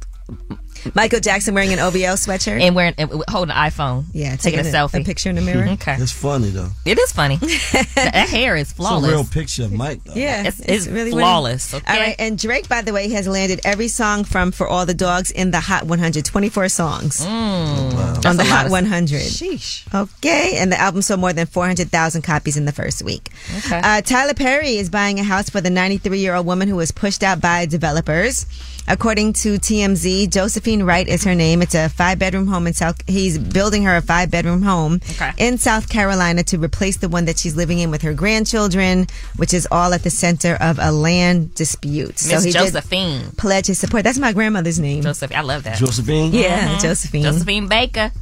Michael Jackson wearing an OVO sweatshirt and wearing and holding an iPhone. Yeah, taking a taking a- selfie, a picture in the mirror. okay, It's funny though. it is funny. that, that hair is It's a flawless. real picture of Mike. Though. Yeah, It's- it's winning. flawless, okay? All right, and Drake, by the way, has landed every song from "For All the Dogs" in the Hot 100. 24 songs Mm. on That's the a lot Hot of- 100. Sheesh. Okay, and the album sold more than 400,000 copies in the first week. Okay. Uh, Tyler Perry is buying a house for the 93 year old woman who was pushed out by developers. According to TMZ, Josephine Wright is her name. It's a five bedroom home in South. He's building her a five bedroom home Okay. in South Carolina to replace the one that she's living in with her grandchildren, which is all at the center of a land dispute. So he did Josephine. pledge his support. That's my grandmother's name. Josephine, I love that. Josephine. Yeah, Mhm. Josephine. Josephine Baker.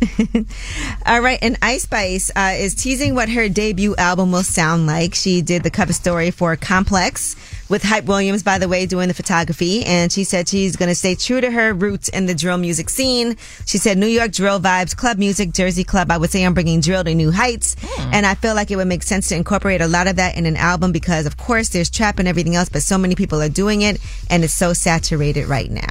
All right, and Ice Spice uh, is teasing what her debut album will sound like. She did the cover story for Complex with Hype Williams, by the way, doing the photography, and she said she's going to stay true to her roots in the drill music scene. She said New York drill vibes, club music, Jersey club. I would say I'm bringing drill to new heights, hmm. and I feel like it would make sense to incorporate a lot of that in an album because, of course, there's trap and everything else, but so many people are doing it, and it's so saturated right now.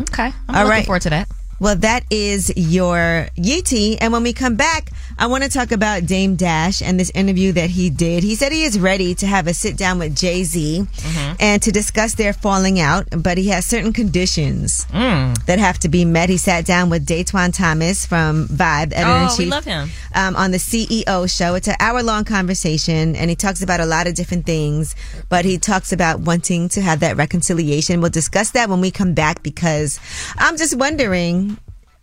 Okay, I'm All looking right. forward to that. Well, that is your Yeetie. And when we come back, I want to talk about Dame Dash and this interview that he did. He said he is ready to have a sit down with Jay Z and to discuss their falling out, but he has certain conditions that have to be met. He sat down with Datwon Thomas from Vibe, editor in Oh, we chief. love him. Um, on the CEO show. It's an hour long conversation, and he talks about a lot of different things, but he talks about wanting to have that reconciliation. We'll discuss that when we come back because I'm just wondering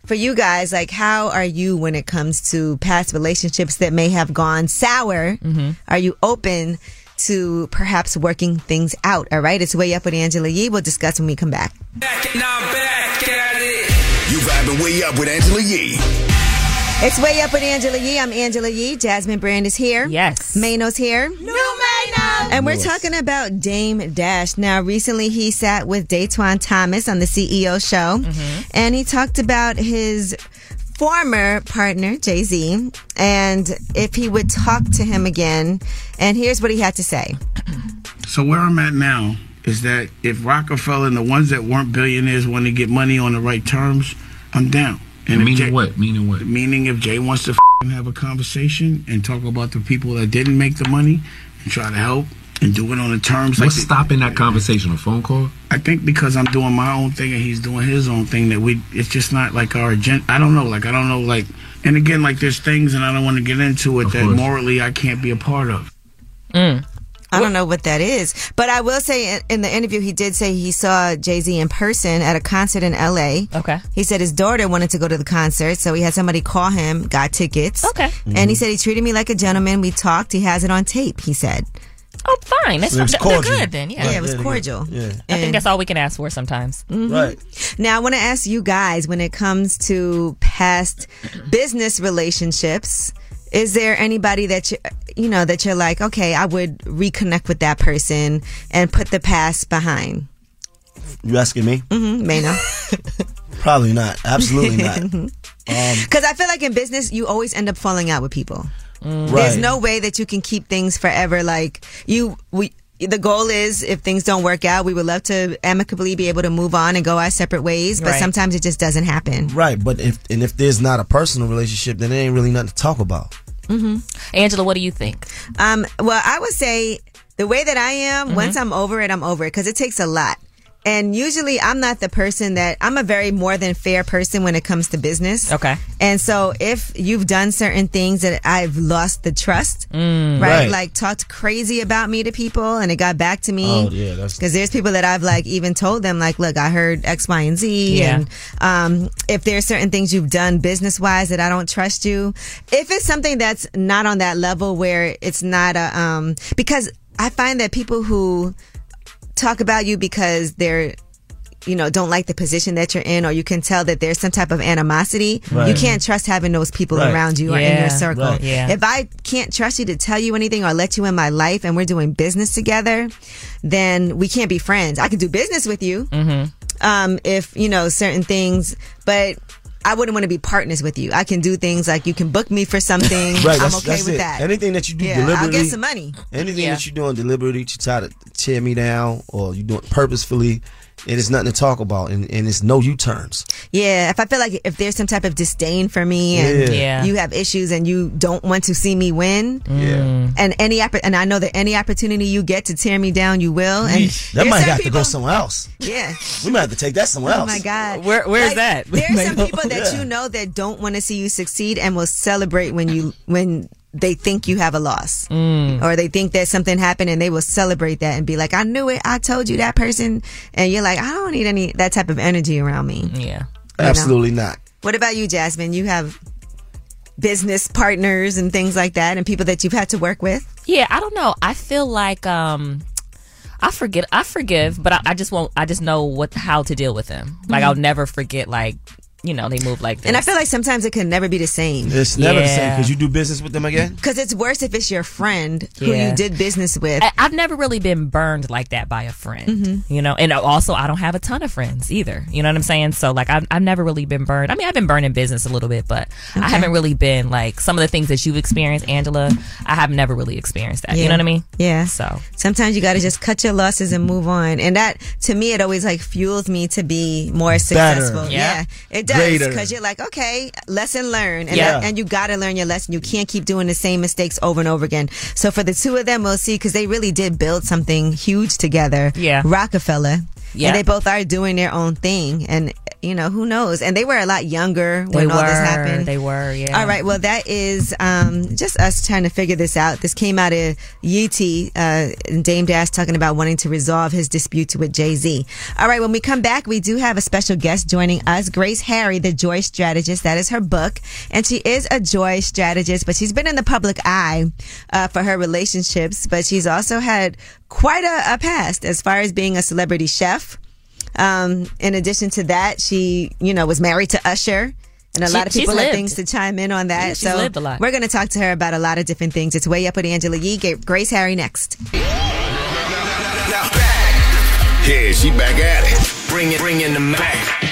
for you guys, like, how are you when it comes to past relationships that may have gone sour? Mm-hmm. Are you open to perhaps working things out? All right, it's way up with Angela Yee. We'll discuss when we come back. You vibing way up with Angela Yee. It's way up with Angela Yee. I'm Angela Yee. Jasmine Brand is here. Yes. Mano's here. New Mano. And we're talking about Dame Dash. Now, recently he sat with Datwon Thomas on the CEO show, mm-hmm. and he talked about his former partner, Jay Z, and if he would talk to him again. And here's what he had to say. So where I'm at now is that if Rockefeller and the ones that weren't billionaires want to get money on the right terms, I'm down. if Meaning Jay- what? Meaning what? Meaning if Jay wants to f***ing have a conversation and talk about the people that didn't make the money and try to help and do it on the terms What's like stopping that conversation? A phone call? I think because I'm doing my own thing and he's doing his own thing that we it's just not like our agenda. I don't know, like I don't know, like and again, like there's things and I don't want to get into it that course. morally I can't be a part of. Mm. I don't know what that is, but I will say in- in the interview he did say he saw Jay Z in person at a concert in L.A. Okay. He said his daughter wanted to go to the concert, so he had somebody call him, got tickets. Okay. And he said he treated me like a gentleman. We talked. He has it on tape. He said. Oh, fine. That's So it was they're cordial. good then. Yeah. Yeah, it was cordial. Yeah. I think that's all we can ask for sometimes. Mhm. Right. Now I want to ask you guys when it comes to past business relationships. Is there anybody that you you know that you're like, okay, I would reconnect with that person and put the past behind? You asking me? Mm-hmm. Mano. Probably not. Absolutely not. Um, Because I feel like in business, you always end up falling out with people. There's Right. no way that you can keep things forever. Like you, we. The goal is, if things don't work out, we would love to amicably be able to move on and go our separate ways. But Right. sometimes it just doesn't happen. Right, but if and if there's not a personal relationship, then there ain't really nothing to talk about. Mm-hmm. Angela, what do you think? Um, well, I would say the way that I am, Mhm. once I'm over it, I'm over it because it takes a lot. And usually I'm not the person that I'm a very more than fair person when it comes to business. Okay. And so if you've done certain things that I've lost the trust, Mm. right? Right. Like talked crazy about me to people and it got back to me. Oh, yeah, that's- because there's people that I've like even told them like, look, I heard X, Y, and Z. Yeah. And um, if there's certain things you've done business wise that I don't trust you, if it's something that's not on that level where it's not a um, because I find that people who talk about you because they're you know don't like the position that you're in or you can tell that there's some type of animosity Right. you can't trust having those people Right. around you or in your circle right. Yeah. if i can't trust you to tell you anything or let you in my life and we're doing business together then we can't be friends i can do business with you Mm-hmm. um, if you know certain things, but I wouldn't want to be partners with you. I can do things like you can book me for something. Right, I'm that's, okay that's with it. that. Anything that you do yeah, deliberately, I'll get some money. anything Yeah. that you're doing deliberately to try to tear me down, or you do it purposefully, and it's nothing to talk about, and, and it's no U-turns. Yeah, if I feel like if there's some type of disdain for me and Yeah. Yeah. you have issues and you don't want to see me win, Yeah. and any and I know that any opportunity you get to tear me down, you will. And that might some have to go somewhere else. Yeah. We might have to take that somewhere oh else Oh my God. Where- where's that? There's some people that Yeah. you know that don't want to see you succeed and will celebrate when you when they think you have a loss. Mm. Or they think that something happened and they will celebrate that and be like, I knew it, I told you that person and you're like, I don't need any that type of energy around me. Yeah. Absolutely not. What about you, Jasmine? You have business partners and things like that and people that you've had to work with? Yeah, I don't know. I feel like um I forget I forgive, but I, I just won't I just know what how to deal with them. Like Mhm. I'll never forget like, you know, they move like this. And I feel like sometimes it can never be the same. It's never the same because you do business with them again. Because it's worse if it's your friend who Yeah. you did business with. I, I've never really been burned like that by a friend, Mm-hmm. you know, and also I don't have a ton of friends either. You know what I'm saying? So like I've, I've never really been burned. I mean, I've been burned in business a little bit, but I haven't really been like some of the things that you've experienced, Angela. I have never really experienced that. You know what I mean? Yeah. So sometimes you got to just cut your losses and move on. And that, to me, it always like fuels me to be more successful. Yeah. Yeah. It does because you're like, okay, lesson learned, and Yeah. that- and you got to learn your lesson. You can't keep doing the same mistakes over and over again. So for the two of them, we'll see because they really did build something huge together. Yeah. Rockefeller. Yeah. And they both are doing their own thing, and you know who knows. And they were a lot younger They when all this happened. They were. Yeah. All right. Well, that is um, just us trying to figure this out. This came out of Yeetie, uh, and Dame Dash talking about wanting to resolve his dispute with Jay Z. All right. When we come back, we do have a special guest joining us, Grace Harry, the joy strategist. That is her book, and she is a joy strategist, but she's been in the public eye uh, for her relationships, but she's also had quite a, a past as far as being a celebrity chef. Um, in addition to that, she, you know, was married to Usher. And a She- lot of people have things to chime in on that. Yeah, she's so lived a lot. we're going to talk to her about a lot of different things. It's way up with Angela Yee. Grace Harry next. Yeah, she back at it. Bring it, bring in the Mac.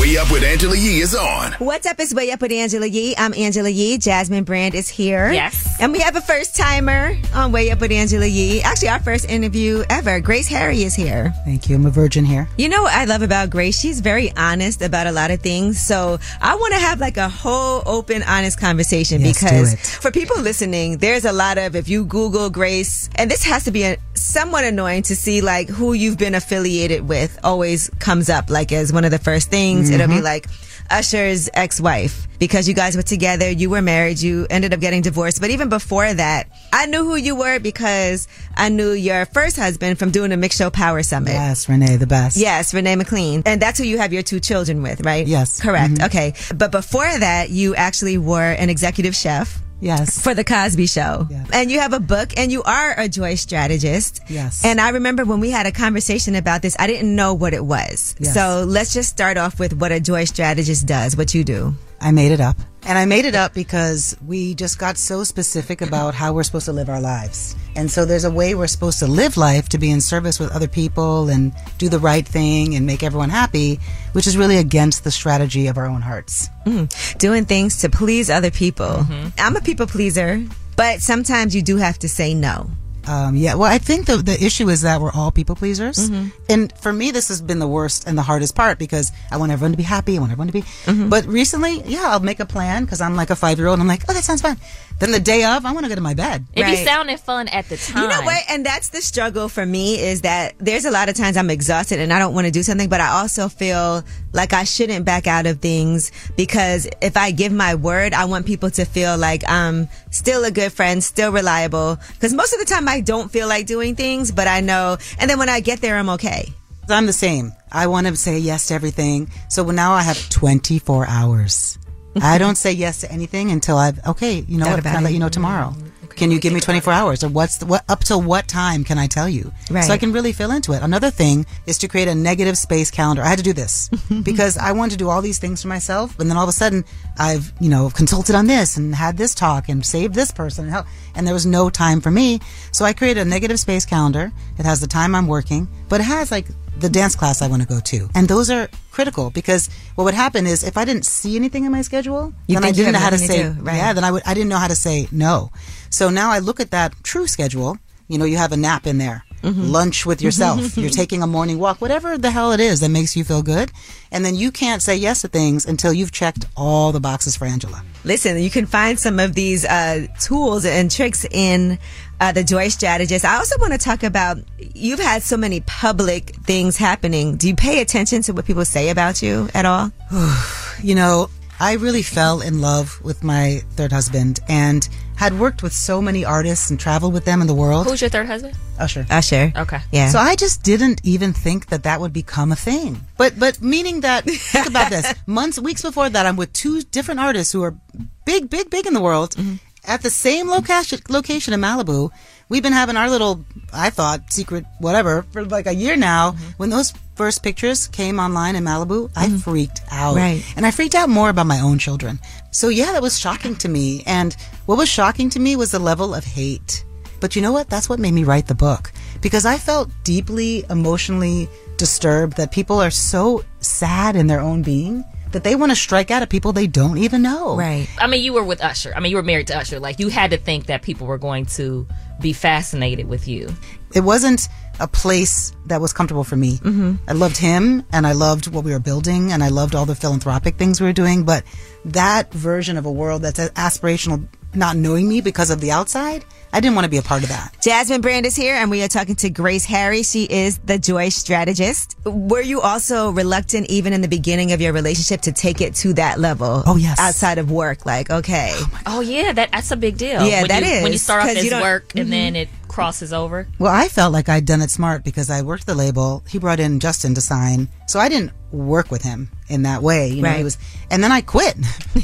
Way Up with Angela Yee is on. What's up? It's Way Up with Angela Yee. I'm Angela Yee. Jasmine Brand is here. Yes. And we have a first timer on Way Up with Angela Yee. Actually, our first interview ever. Grace Harry is here. Thank you. I'm a virgin here. You know what I love about Grace? She's very honest about a lot of things. So I want to have like a whole open, honest conversation Yes, do because it. for people listening, there's a lot of, if you Google Grace, and this has to be a, somewhat annoying to see like who you've been affiliated with always comes up like as one of the first things. It'll be Mhm. like, Usher's ex-wife because you guys were together, you were married, you ended up getting divorced. But even before that, I knew who you were because I knew your first husband from doing a mix show power summit. Yes, Renee, the best. Yes, Renee McLean. And that's who you have your two children with, right? Yes. Correct. Mhm. Okay. But before that, you actually were an executive chef. Yes. For the Cosby Show. And you have a book and you are a joy strategist. Yes. And I remember when we had a conversation about this, I didn't know what it was. Yes. So let's just start off with what a joy strategist does, what you do. I made it up. And I made it up because we just got so specific about how we're supposed to live our lives. And so there's a way we're supposed to live life to be in service with other people and do the right thing and make everyone happy, which is really against the strategy of our own hearts. Mm. Doing things to please other people. I'm a people pleaser, but sometimes you do have to say no. Um, yeah, well, I think the the issue is that we're all people pleasers, Mhm. and for me, this has been the worst and the hardest part because I want everyone to be happy. I want everyone to be. But recently, yeah, I'll make a plan because I'm like a five year old. I'm like, oh, that sounds fun. Then the day of, I want to go to my bed. It be sounding fun at the time. You know what? And that's the struggle for me is that there's a lot of times I'm exhausted and I don't want to do something, but I also feel like I shouldn't back out of things because if I give my word, I want people to feel like I'm still a good friend, still reliable. Because most of the time I don't feel like doing things, but I know. And then when I get there, I'm okay. I'm the same. I want to say yes to everything. So now I have 24 hours. I don't say yes to anything until I've okay. You know Thought what? Can I let you know tomorrow? Mm-hmm. Can you give me 24 hours, or what's the, what up to what time can I tell you? Right. So I can really feel into it. Another thing is to create a negative space calendar. I had to do this because I wanted to do all these things for myself, and then all of a sudden I've you know consulted on this and had this talk and saved this person and help, and there was no time for me. So I created a negative space calendar. It has the time I'm working, but it has like the dance class I want to go to. And those are critical because what would happen is if I didn't see anything in my schedule, You then I didn't know how to say to do, right. yeah, then I would I didn't know how to say no. So now I look at that true schedule. You know, you have a nap in there. Mhm. Lunch with yourself. You're taking a morning walk, whatever the hell it is that makes you feel good. And then you can't say yes to things until you've checked all the boxes for Angela. Listen, you can find some of these uh, tools and tricks in uh, the Joy Strategist. I also want to talk about you've had so many public things happening. Do you pay attention to what people say about you at all? you know, I really fell in love with my third husband and had worked with so many artists and traveled with them in the world. Who's your third husband? Usher. Usher. Okay. Yeah. So I just didn't even think that that would become a thing. But but meaning that think about this. Months weeks before that I'm with two different artists who are big big big in the world mm-hmm. at the same location location in Malibu. We've been having our little I thought secret whatever for like a year now. Mm-hmm. When those first pictures came online in Malibu, I mm-hmm. freaked out. Right. And I freaked out more about my own children. So yeah, that was shocking to me. And what was shocking to me was the level of hate. But you know what? That's what made me write the book because I felt deeply emotionally disturbed that people are so sad in their own being that they want to strike out at people they don't even know. Right. I mean, you were with Usher. I mean, you were married to Usher. Like, you had to think that people were going to be fascinated with you. It wasn't a place that was comfortable for me. Mhm. I loved him and I loved what we were building and I loved all the philanthropic things we were doing. But that version of a world that's aspirational, not knowing me because of the outside, I didn't want to be a part of that. Jasmine Brand is here, and we are talking to Grace Harry. She is the joy strategist. Were you also reluctant, even in the beginning of your relationship, to take it to that level? Oh, yes. Outside of work, like okay, Oh yeah, that that's a big deal. Yeah, when that you, when you start off you as work and Mhm. then it crosses over. Well, I felt like I'd done it smart because I worked the label. He brought in Justin to sign, so I didn't work with him in that way. You know, he was, and then I quit.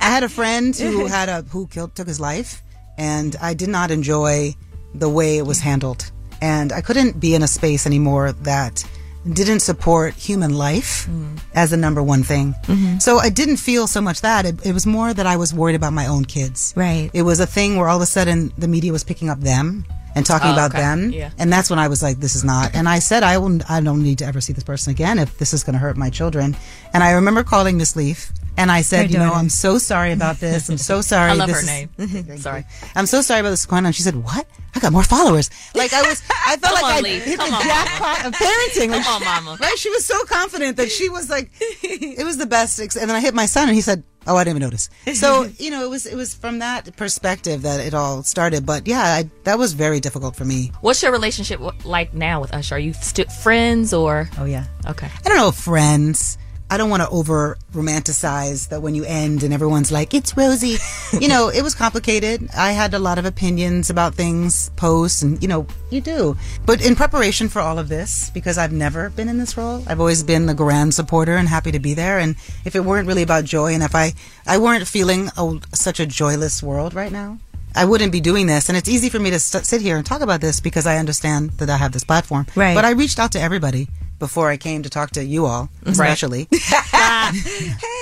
I had a friend who had a who killed took his life, and I did not enjoy the way it was handled, and I couldn't be in a space anymore that didn't support human life as the number one thing. Mhm. So I didn't feel so much that it, it was more that I was worried about my own kids. Right. It was a thing where all of a sudden the media was picking up them and talking Oh, about okay. them. Yeah. And that's when I was like, this is not. And I said, I will, I don't need to ever see this person again if this is going to hurt my children. And I remember calling Miss Leaf and I said, you know. I'm so sorry about this. I'm so sorry. I love This her is- name. Sorry. I'm so sorry about this going on. She said, what? I got more followers. Like I was, I felt like on, I Leaf. hit Come the on, jackpot of parenting. Like, Come on, mama. Right? She was so confident that she was like, it was the best. ex- And then I hit my son and he said, oh, I didn't even notice. So, you know, it was, it was from that perspective that it all started. But yeah, I, that was very difficult for me. What's your relationship like now with Usher? Are you still friends or? Oh yeah. Okay. I don't know, friends. I don't want to over romanticize that when you end and everyone's like, it's rosy. you know, it was complicated. I had a lot of opinions about things, posts, and, you know, you do. But in preparation for all of this, because I've never been in this role, I've always been the grand supporter and happy to be there. And if it weren't really about joy and if I, I weren't feeling a, such a joyless world right now, I wouldn't be doing this. And it's easy for me to st- sit here and talk about this because I understand that I have this platform. Right. But I reached out to everybody before I came to talk to you all, especially.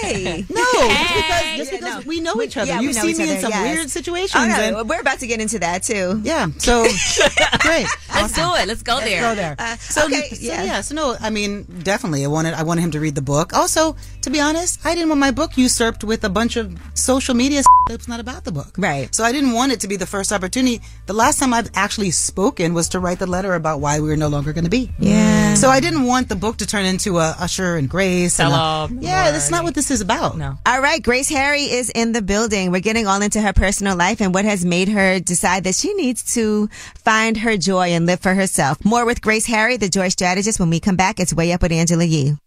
hey, No, just because, just because we know each other. Yeah, You've seen each me in some yes. weird situations. Oh, no, and- we're about to get into that too. yeah, so great. Let's do it. Let's go Let's there. go there. Uh, so, okay, so, yeah. yeah. So no, I mean, definitely, I wanted I wanted him to read the book. Also, to be honest, I didn't want my book usurped with a bunch of social media that's not about the book. Right. So I didn't want it to be the first opportunity. The last time I've actually spoken was to write the letter about why we were no longer going to be. Yeah. So I didn't want the book to turn into a Usher and Grace. and a- Tell-all yeah, that's not what this is about. No. All right, Grace Harry is in the building. We're getting all into her personal life and what has made her decide that she needs to find her joy and live for herself. More with Grace Harry, the joy strategist, when we come back. It's way up with Angela Yee.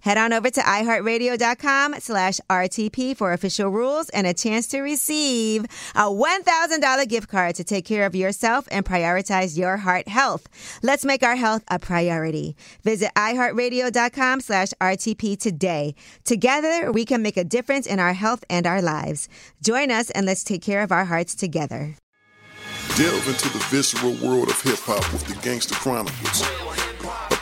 Head on over to iHeartRadio.com slash RTP for official rules and a chance to receive a $1,000 gift card to take care of yourself and prioritize your heart health. Let's make our health a priority. Visit iHeartRadio.com slash RTP today. Together, we can make a difference in our health and our lives. Join us and let's take care of our hearts together. Delve into the visceral world of hip hop with the Gangster Chronicles,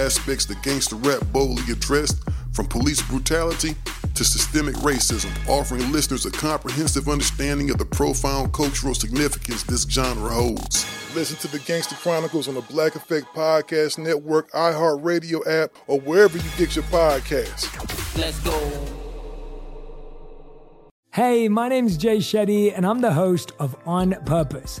aspects that gangster rap boldly addressed, from police brutality to systemic racism, offering listeners a comprehensive understanding of the profound cultural significance this genre holds. Listen to the Gangster Chronicles on the Black Effect Podcast Network, iHeartRadio app, or wherever you get your podcasts. Let's go. Hey, my name's Jay Shetty, and I'm the host of On Purpose.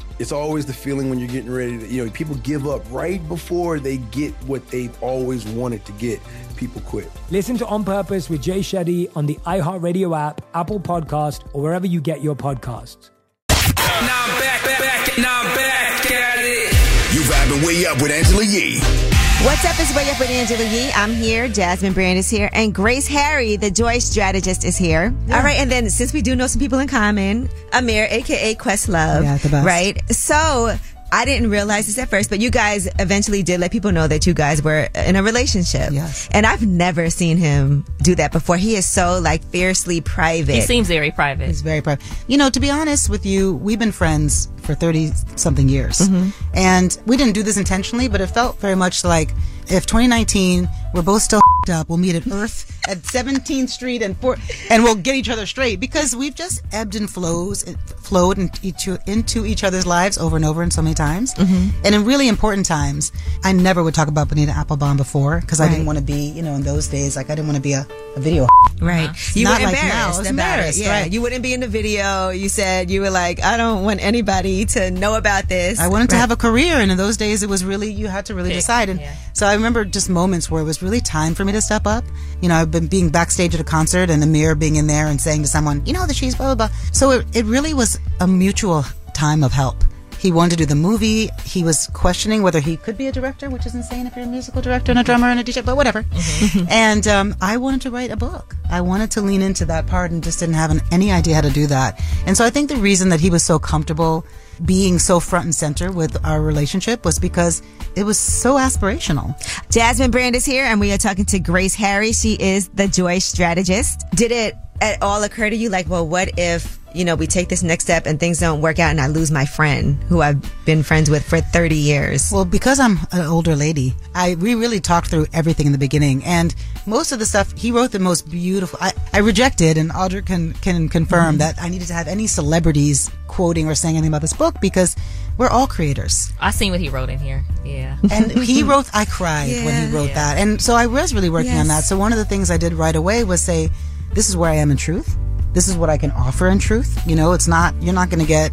It's always the feeling when you're getting ready to, you know, people give up right before they get what they've always wanted to get. People quit. Listen to On Purpose with Jay Shetty on the iHeartRadio app, Apple Podcast, or wherever you get your podcasts. Now I'm back, back, back, now I'm back at it. You vibing way up with Angela Yee. What's up? It's Way Up with Angela Yee. I'm here. Jasmine Brand is here. And Grace Harry, the joy strategist, is here. All right. And then since we do know some people in common, Ahmir, aka Questlove. Yeah, the best. Right? So I didn't realize this at first, but you guys eventually did let people know that you guys were in a relationship. Yes. And I've never seen him do that before. He is so like fiercely private. He seems very private. He's very private. You know, to be honest with you, we've been friends for 30 something years. Mm-hmm. And we didn't do this intentionally, but it felt very much like if 2019, we're both still up, we'll meet at Earth at 17th Street and four, and we'll get each other straight because we've just ebbed and flows, flowed into, into each other's lives over and over and so many times. Mm-hmm. And in really important times, I never would talk about Bonita Applebaum before because I didn't want to be, you know, in those days, like I didn't want to be a, a video. Right. You Not were like now. Embarrassed it. embarrassed, Yeah. right. You wouldn't be in the video. You said you were like, I don't want anybody to know about this. I wanted to have a career, and in those days, it was really you had to really Pick, decide. And so I remember just moments where it was really time for me to step up. You know, I've been being backstage at a concert, and Ahmir being in there and saying to someone, "You know that she's blah blah blah." So it, it really was a mutual time of help. He wanted to do the movie. He was questioning whether he could be a director, which is insane if you're a musical director and a drummer and a DJ, but whatever. and um, I wanted to write a book. I wanted to lean into that part and just didn't have an, any idea how to do that. And so I think the reason that he was so comfortable being so front and center with our relationship was because it was so aspirational. Jasmine Brand is here, and we are talking to Grace Harry. She is the joy strategist. Did it at all occur to you, like, well, what if you know we take this next step and things don't work out, and I lose my friend who I've been friends with for thirty years? Well, because I'm an older lady, I we really talked through everything in the beginning, and most of the stuff he wrote the most beautiful. I, I rejected, and Audra can can confirm mm-hmm. that I needed to have any celebrities quoting or saying anything about this book because we're all creators. I seen what he wrote in here. Yeah. and he wrote i cried when he wrote that and so i was really working on that so one of the things i did right away was say this is where i am in truth this is what i can offer in truth. You know it's not you're not going to get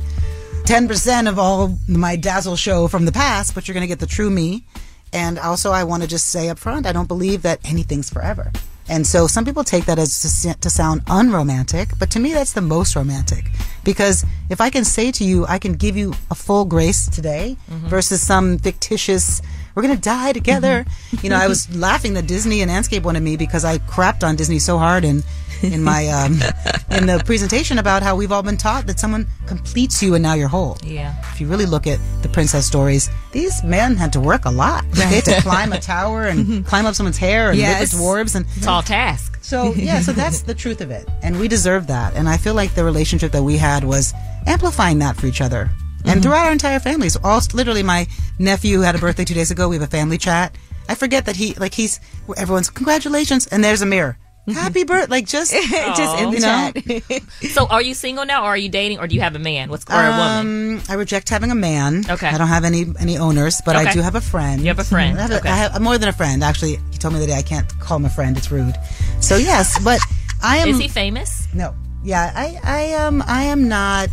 10% of all my dazzle show from the past but you're going to get the true me. And also i want to just say up front i don't believe that anything's forever. And so some people take that as to, to sound unromantic, but to me that's the most romantic. Because if I can say to you, I can give you a full grace today mm-hmm. versus some fictitious, we're to die together. You know, I was laughing that Disney and Anscape wanted me because I crapped on Disney so hard in, in my, um, in the presentation about how we've all been taught that someone completes you and now you're whole. Yeah. If you really look at the princess stories, these men had to work a lot. They had to climb a tower and climb up someone's hair and Yes. rip dwarves and Tall task. so yeah, so that's the truth of it, and we deserve that. And I feel like the relationship that we had was amplifying that for each other, and throughout our entire family. So all literally, my nephew had a birthday two days ago. We have a family chat. I forget that he like he's everyone's congratulations, and there's Ahmir. Happy birthday! Like just Just in the chat. so are you single now, or are you dating, or do you have a man? What's or a woman? Um, I reject having a man. Okay. I don't have any any owners, but I do have a friend. You have a friend. I have, a- Okay. I have more than a friend. Actually, he told me the day I can't call him a friend. It's rude. So yes, but I am. Is he famous? No. Yeah, I I am I am not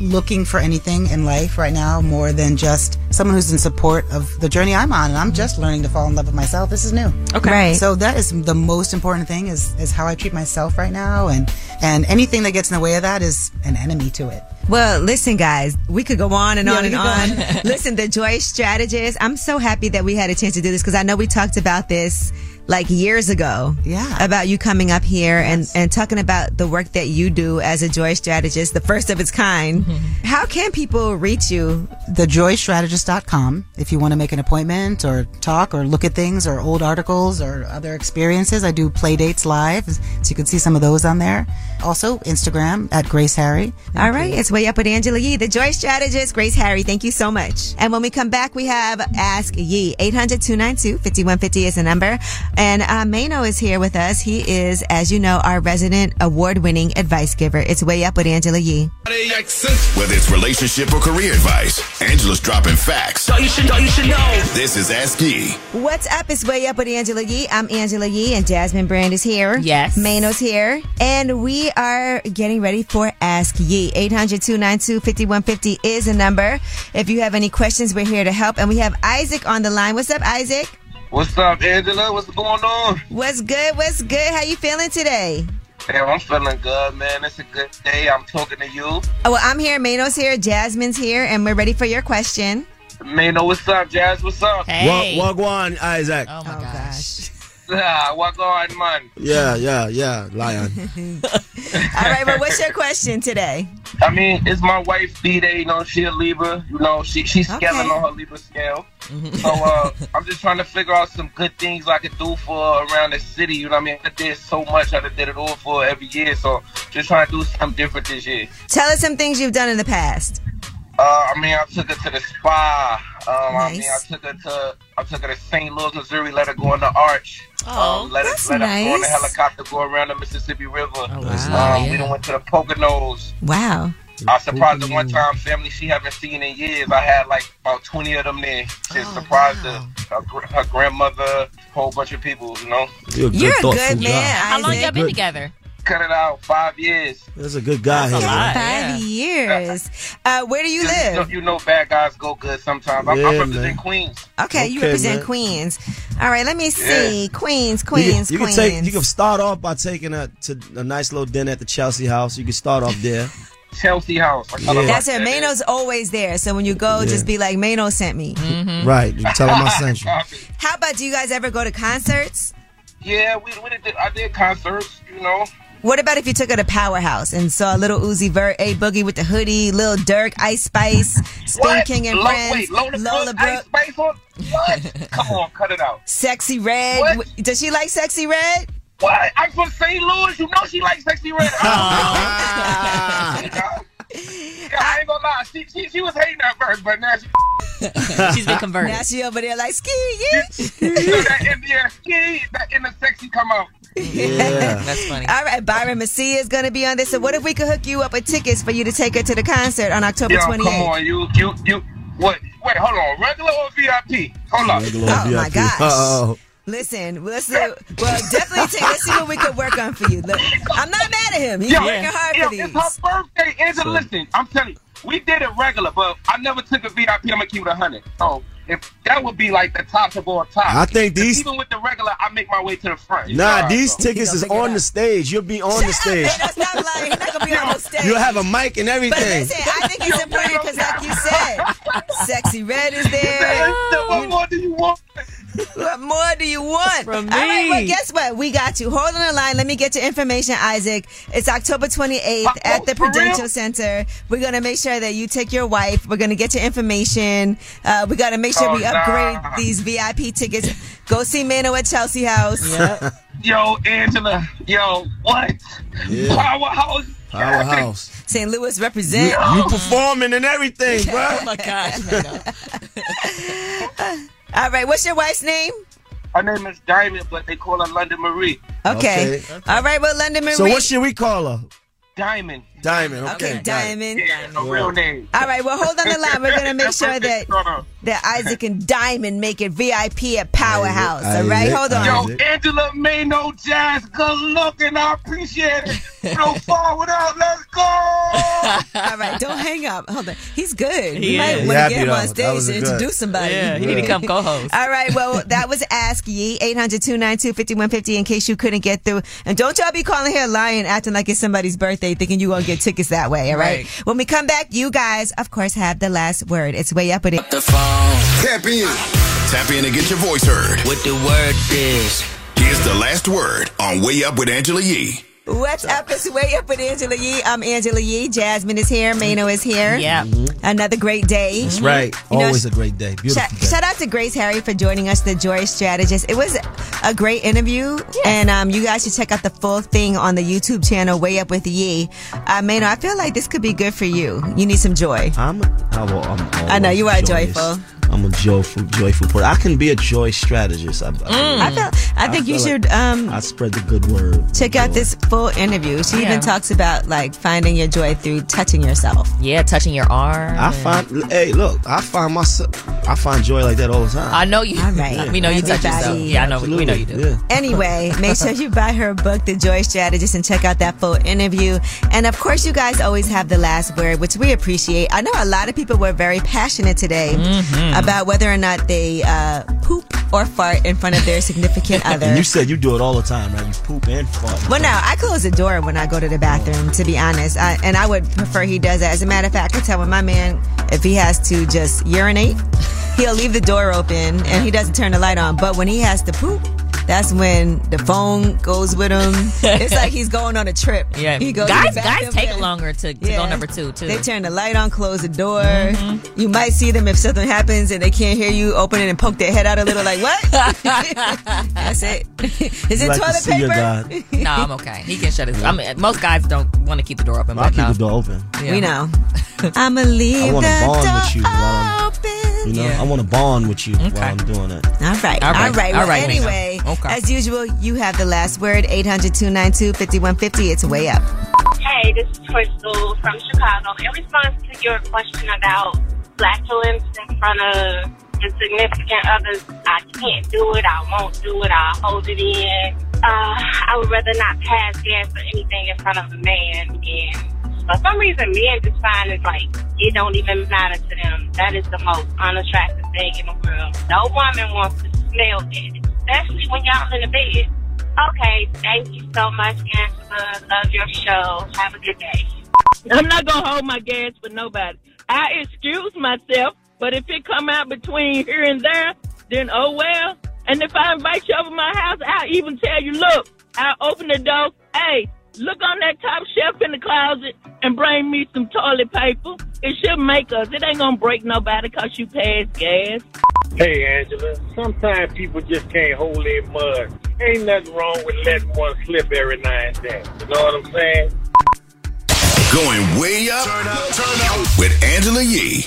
looking for anything in life right now more than just someone who's in support of the journey I'm on and I'm just learning to fall in love with myself. This is new. Okay. Right. So that is the most important thing is is how I treat myself right now and and anything that gets in the way of that is an enemy to it. Well, listen, guys, we could go on and Yeah, on and on. on. listen, the Joy Strategist, I'm so happy that we had a chance to do this because I know we talked about this like years ago. Yeah. About you coming up here and, and talking about the work that you do as a joy strategist, the first of its kind. Mm-hmm. How can people reach you? thejoystrategist.com if you want to make an appointment or talk or look at things or old articles or other experiences. I do play dates live, so you can see some of those on there. Also, Instagram at Grace Harry. All right, it's way up with Angela Yee, the joy strategist, Grace Harry. Thank you so much. And when we come back, we have Ask Yee. 800 292 5150 is the number. And uh, Mano is here with us. He is, as you know, our resident award winning advice giver. It's way up with Angela Yee. Whether it's relationship or career advice, Angela's dropping facts. All you should, all you should know. This is Ask Yee. What's up? It's way up with Angela Yee. I'm Angela Yee, and Jasmine Brand is here. Yes. Mano's here. And we are getting ready for Ask Yee. 800 292 5150 is a number. If you have any questions, we're here to help. And we have Isaac on the line. What's up, Isaac? What's up, Angela? What's going on? What's good? What's good? How you feeling today? Damn, I'm feeling good, man. It's a good day. I'm talking to you. Oh, well, I'm here. Mano's here. Jasmine's here. And we're ready for your question. Mano, what's up, Jazz? What's up? Wag- Wagwan, Isaac. Oh, my oh, gosh. Ah, what going, man? Yeah, yeah, yeah, Lion. All right, well, what's your question today? I mean, it's my wife, B-Day. You know, she a Libra. You know, she she's scaling on her Libra scale. So uh, I'm just trying to figure out some good things I could do for around the city. You know what I mean? I did so much. I did it all for every year. So just trying to do something different this year. Tell us some things you've done in the past. Uh, I mean, I took her to the spa. Um, I mean, I took her to I took her to St. Louis, Missouri. Let her go on the arch. Oh, um, let that's her let her go on the helicopter go around the Mississippi River. wow. um, Yeah. We done went to the Poconos. Wow. I surprised her one time, family she haven't seen in years. I had like about 20 of them there. She surprised her, her, her grandmother, a whole bunch of people, you know. You're a good, You're a good man, guy. How long Isaac. y'all been together? Cut it out, five years. That's a good guy here. man. Five years. Uh, where do you You know, live? you know bad guys go good sometimes. I, I Yeah, represent man. Queens. Okay, you represent man. Queens. All right, let me see. Queens, You Queens, can, you Queens. can take. You can start off by taking her to a nice little dinner at the Chelsea House. You can start off there. Chelsea House. Yeah. That's like it. that. Mano's always there. So when you go, just be like, Mano sent me. Right. You can tell them I sent you. How about do you guys ever go to concerts? Yeah, we, we did. I did concerts. You know. What about if you took her to Powerhouse and saw a Lil Uzi Vert, A Boogie with the hoodie, Lil Durk, Ice Spice, Spin What? King and Lo- Friends, Wait, Lola, Lola Brooke, Ice Spice on? What? Come on, cut it out. Sexyy Red. What? Does she like Sexyy Red? What? I'm from St. Louis. You know she likes sexyy red. Yeah, I ain't gonna lie. She, she, she was hating at first, but now she. She's been converted. Now she over there like ski, yeah. that Indian ski, that inner sexy come out. Yeah. That's funny. All right, Byron Messia is going to be on this. So what if we could hook you up with tickets for you to take her to the concert on October Yo, 28th? come on, you, you, you. What? Wait, hold on. Regular or VIP? Hold on. Regular Oh, my VIP. gosh. Uh-oh. Listen, let's do, well, definitely take, let's see what we could work on for you. Look, I'm not mad at him. He's Yo, working hard yo, for these. it's her birthday. Angela, listen, I'm telling you, we did it regular, but I never took a VIP. I'm gonna keep it a hundred. So if that would be like the top of all top. I think these- even with the regular, I make my way to the front. Nah, know, these so. tickets is on the stage. You'll be on the stage. That's not lying. He's not going to be on the stage. You'll have a mic and But everything. listen, I think it's important because, like you said, Sexyy Red is there. What more do you want? What more do you want? From All right, well, guess what? We got you. Hold on the line. Let me get your information, Isaac. It's October 28th at the for real? Prudential Center. We're going to make sure that you take your wife. We're going to get your information. Uh, we got to make sure Oh, we upgrade nah. these VIP tickets. Go see Mano at Chelsea House. Yo, Angela. Yo, what? Yeah. Powerhouse. Powerhouse. St. Louis represent. You performing and everything, bro. Oh my gosh. All right. What's your wife's name? Her name is Diamond, but they call her London Marie. Okay. Okay. All right. Well, London Marie. So what should we call her? Diamond. Diamond. Okay. Okay, got it. Diamond. Yeah, her real name. All right, well, hold on the line. We're gonna make sure that that Isaac and Diamond make it VIP at Powerhouse. All right, Isaac, hold on. Yo, Angela May, no jazz. Good looking. I appreciate it. No forward out. Let's go. All right, don't hang up. Hold on. He's good. He you might want to get him on stage was to introduce somebody. Yeah, he need to come co-host. All right, well, that was Ask Yee, 800-292-5150 in case you couldn't get through. And don't y'all be calling here lying, acting like it's somebody's birthday, thinking you're going to get tickets that way, all right? Right. When we come back, you guys, of course, have the last word. It's way up with it. The phone. Tap in. Tap in and get your voice heard. What the word is. Here's the last word on Way Up with Angela Yee. What's up? It's way up with Angela Yee. I'm Angela Yee. Jasmine is here. Mano is here. Yeah. Another great day. That's right. You know, Always a great day. Beautiful Shout, day. shout out to Grace Harry for joining us, the Joy Strategist. It was a great interview, and um, you guys should check out the full thing on the YouTube channel, Way Up with Yee. Uh, Mano, I feel like this could be good for you. You need some joy. I'm, I'm, I'm I know, you are joyous. joyful. I'm a joyful, joyful person. I can be a joy strategist. I, I feel. I think you feel should like um, I spread the good word. check out this full interview. She Yeah. even talks about like finding your joy through touching yourself. Yeah, touching your arm. I find, hey, look, I find myself, I find joy like that all the time. I know you. All right. We know you touch yourself. Everybody. Yeah, I know. We know you do. Yeah. Anyway, make sure you buy her book, The Joy Strategist, and check out that full interview. And of course, you guys always have the last word, which we appreciate. I know a lot of people were very passionate today Mm-hmm. About whether or not they uh, poop or fart in front of their significant other. And you said you do it all the time, right? You poop and fart. Well, no, I close the door when I go to the bathroom, to be honest. I, and I would prefer he does that. As a matter of fact, I tell when my man, if he has to just urinate, he'll leave the door open and he doesn't turn the light on. But when he has to poop, that's when the phone goes with him. It's like he's going on a trip. Yeah, He goes guys, guys take yeah. longer to, to Yeah. go number two too. They turn the light on, close the door. Mm-hmm. You might see them if something happens and they can't hear you, open it and poke their head out a little like, what? That's it. Is it like to toilet see paper? God. no, I'm okay. He can shut his. I mean, most guys don't want to keep the door open. I keep no. the door open. Yeah. We know. I'ma leave I want the to bond door with you while I'm, open. you know, Yeah. I want to bond with you Okay. while I'm doing it. All right. All All right. right. All Well, right, Nina. Anyway, Okay. as usual, you have the last word 800 292 5150. It's way up. Hey, this is Crystal from Chicago. In response to your question about flatulence in front of the significant others, I can't do it, I won't do it, I'll hold it in. Uh, I would rather not pass gas or anything in front of a man. And for some reason, men just find it like it don't even matter to them. That is the most unattractive thing in the world. No woman wants to smell it, especially when y'all in the bed. Okay, thank you so much, Angela. Love your show. Have a good day. I'm not gonna hold my gas for nobody. I excuse myself, but if it come out between here and there, then oh well. And if I invite you over my house, I'll even tell you, look, I'll open the door. Hey, look on that top shelf in the closet and bring me some toilet paper. It should make us. It ain't gonna break nobody cause you pass gas. Hey, Angela. Sometimes people just can't hold their mud. Ain't nothing wrong with letting one slip every now and then. You know what I'm saying? Going way up, with Angela Yee.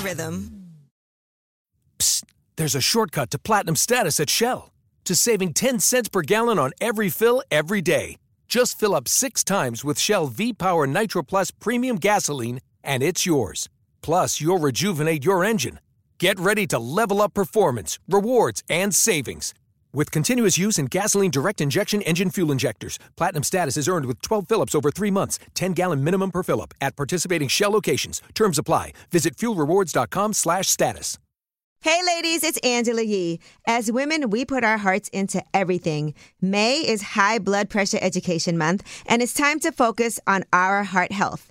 rhythm. There's a shortcut to platinum status at Shell to saving 10 cents per gallon on every fill every day. Just fill up six times with Shell V Power Nitro Plus Premium Gasoline, and it's yours. Plus, you'll rejuvenate your engine. Get ready to level up performance, rewards, and savings. With continuous use in gasoline direct injection engine fuel injectors, platinum status is earned with 12 fill-ups over three months, 10 gallon minimum per fill-up at participating Shell locations. Terms apply. Visit fuelrewards.com slash status. Hey ladies, it's Angela Yee. As women, we put our hearts into everything. May is High Blood Pressure Education Month, and it's time to focus on our heart health.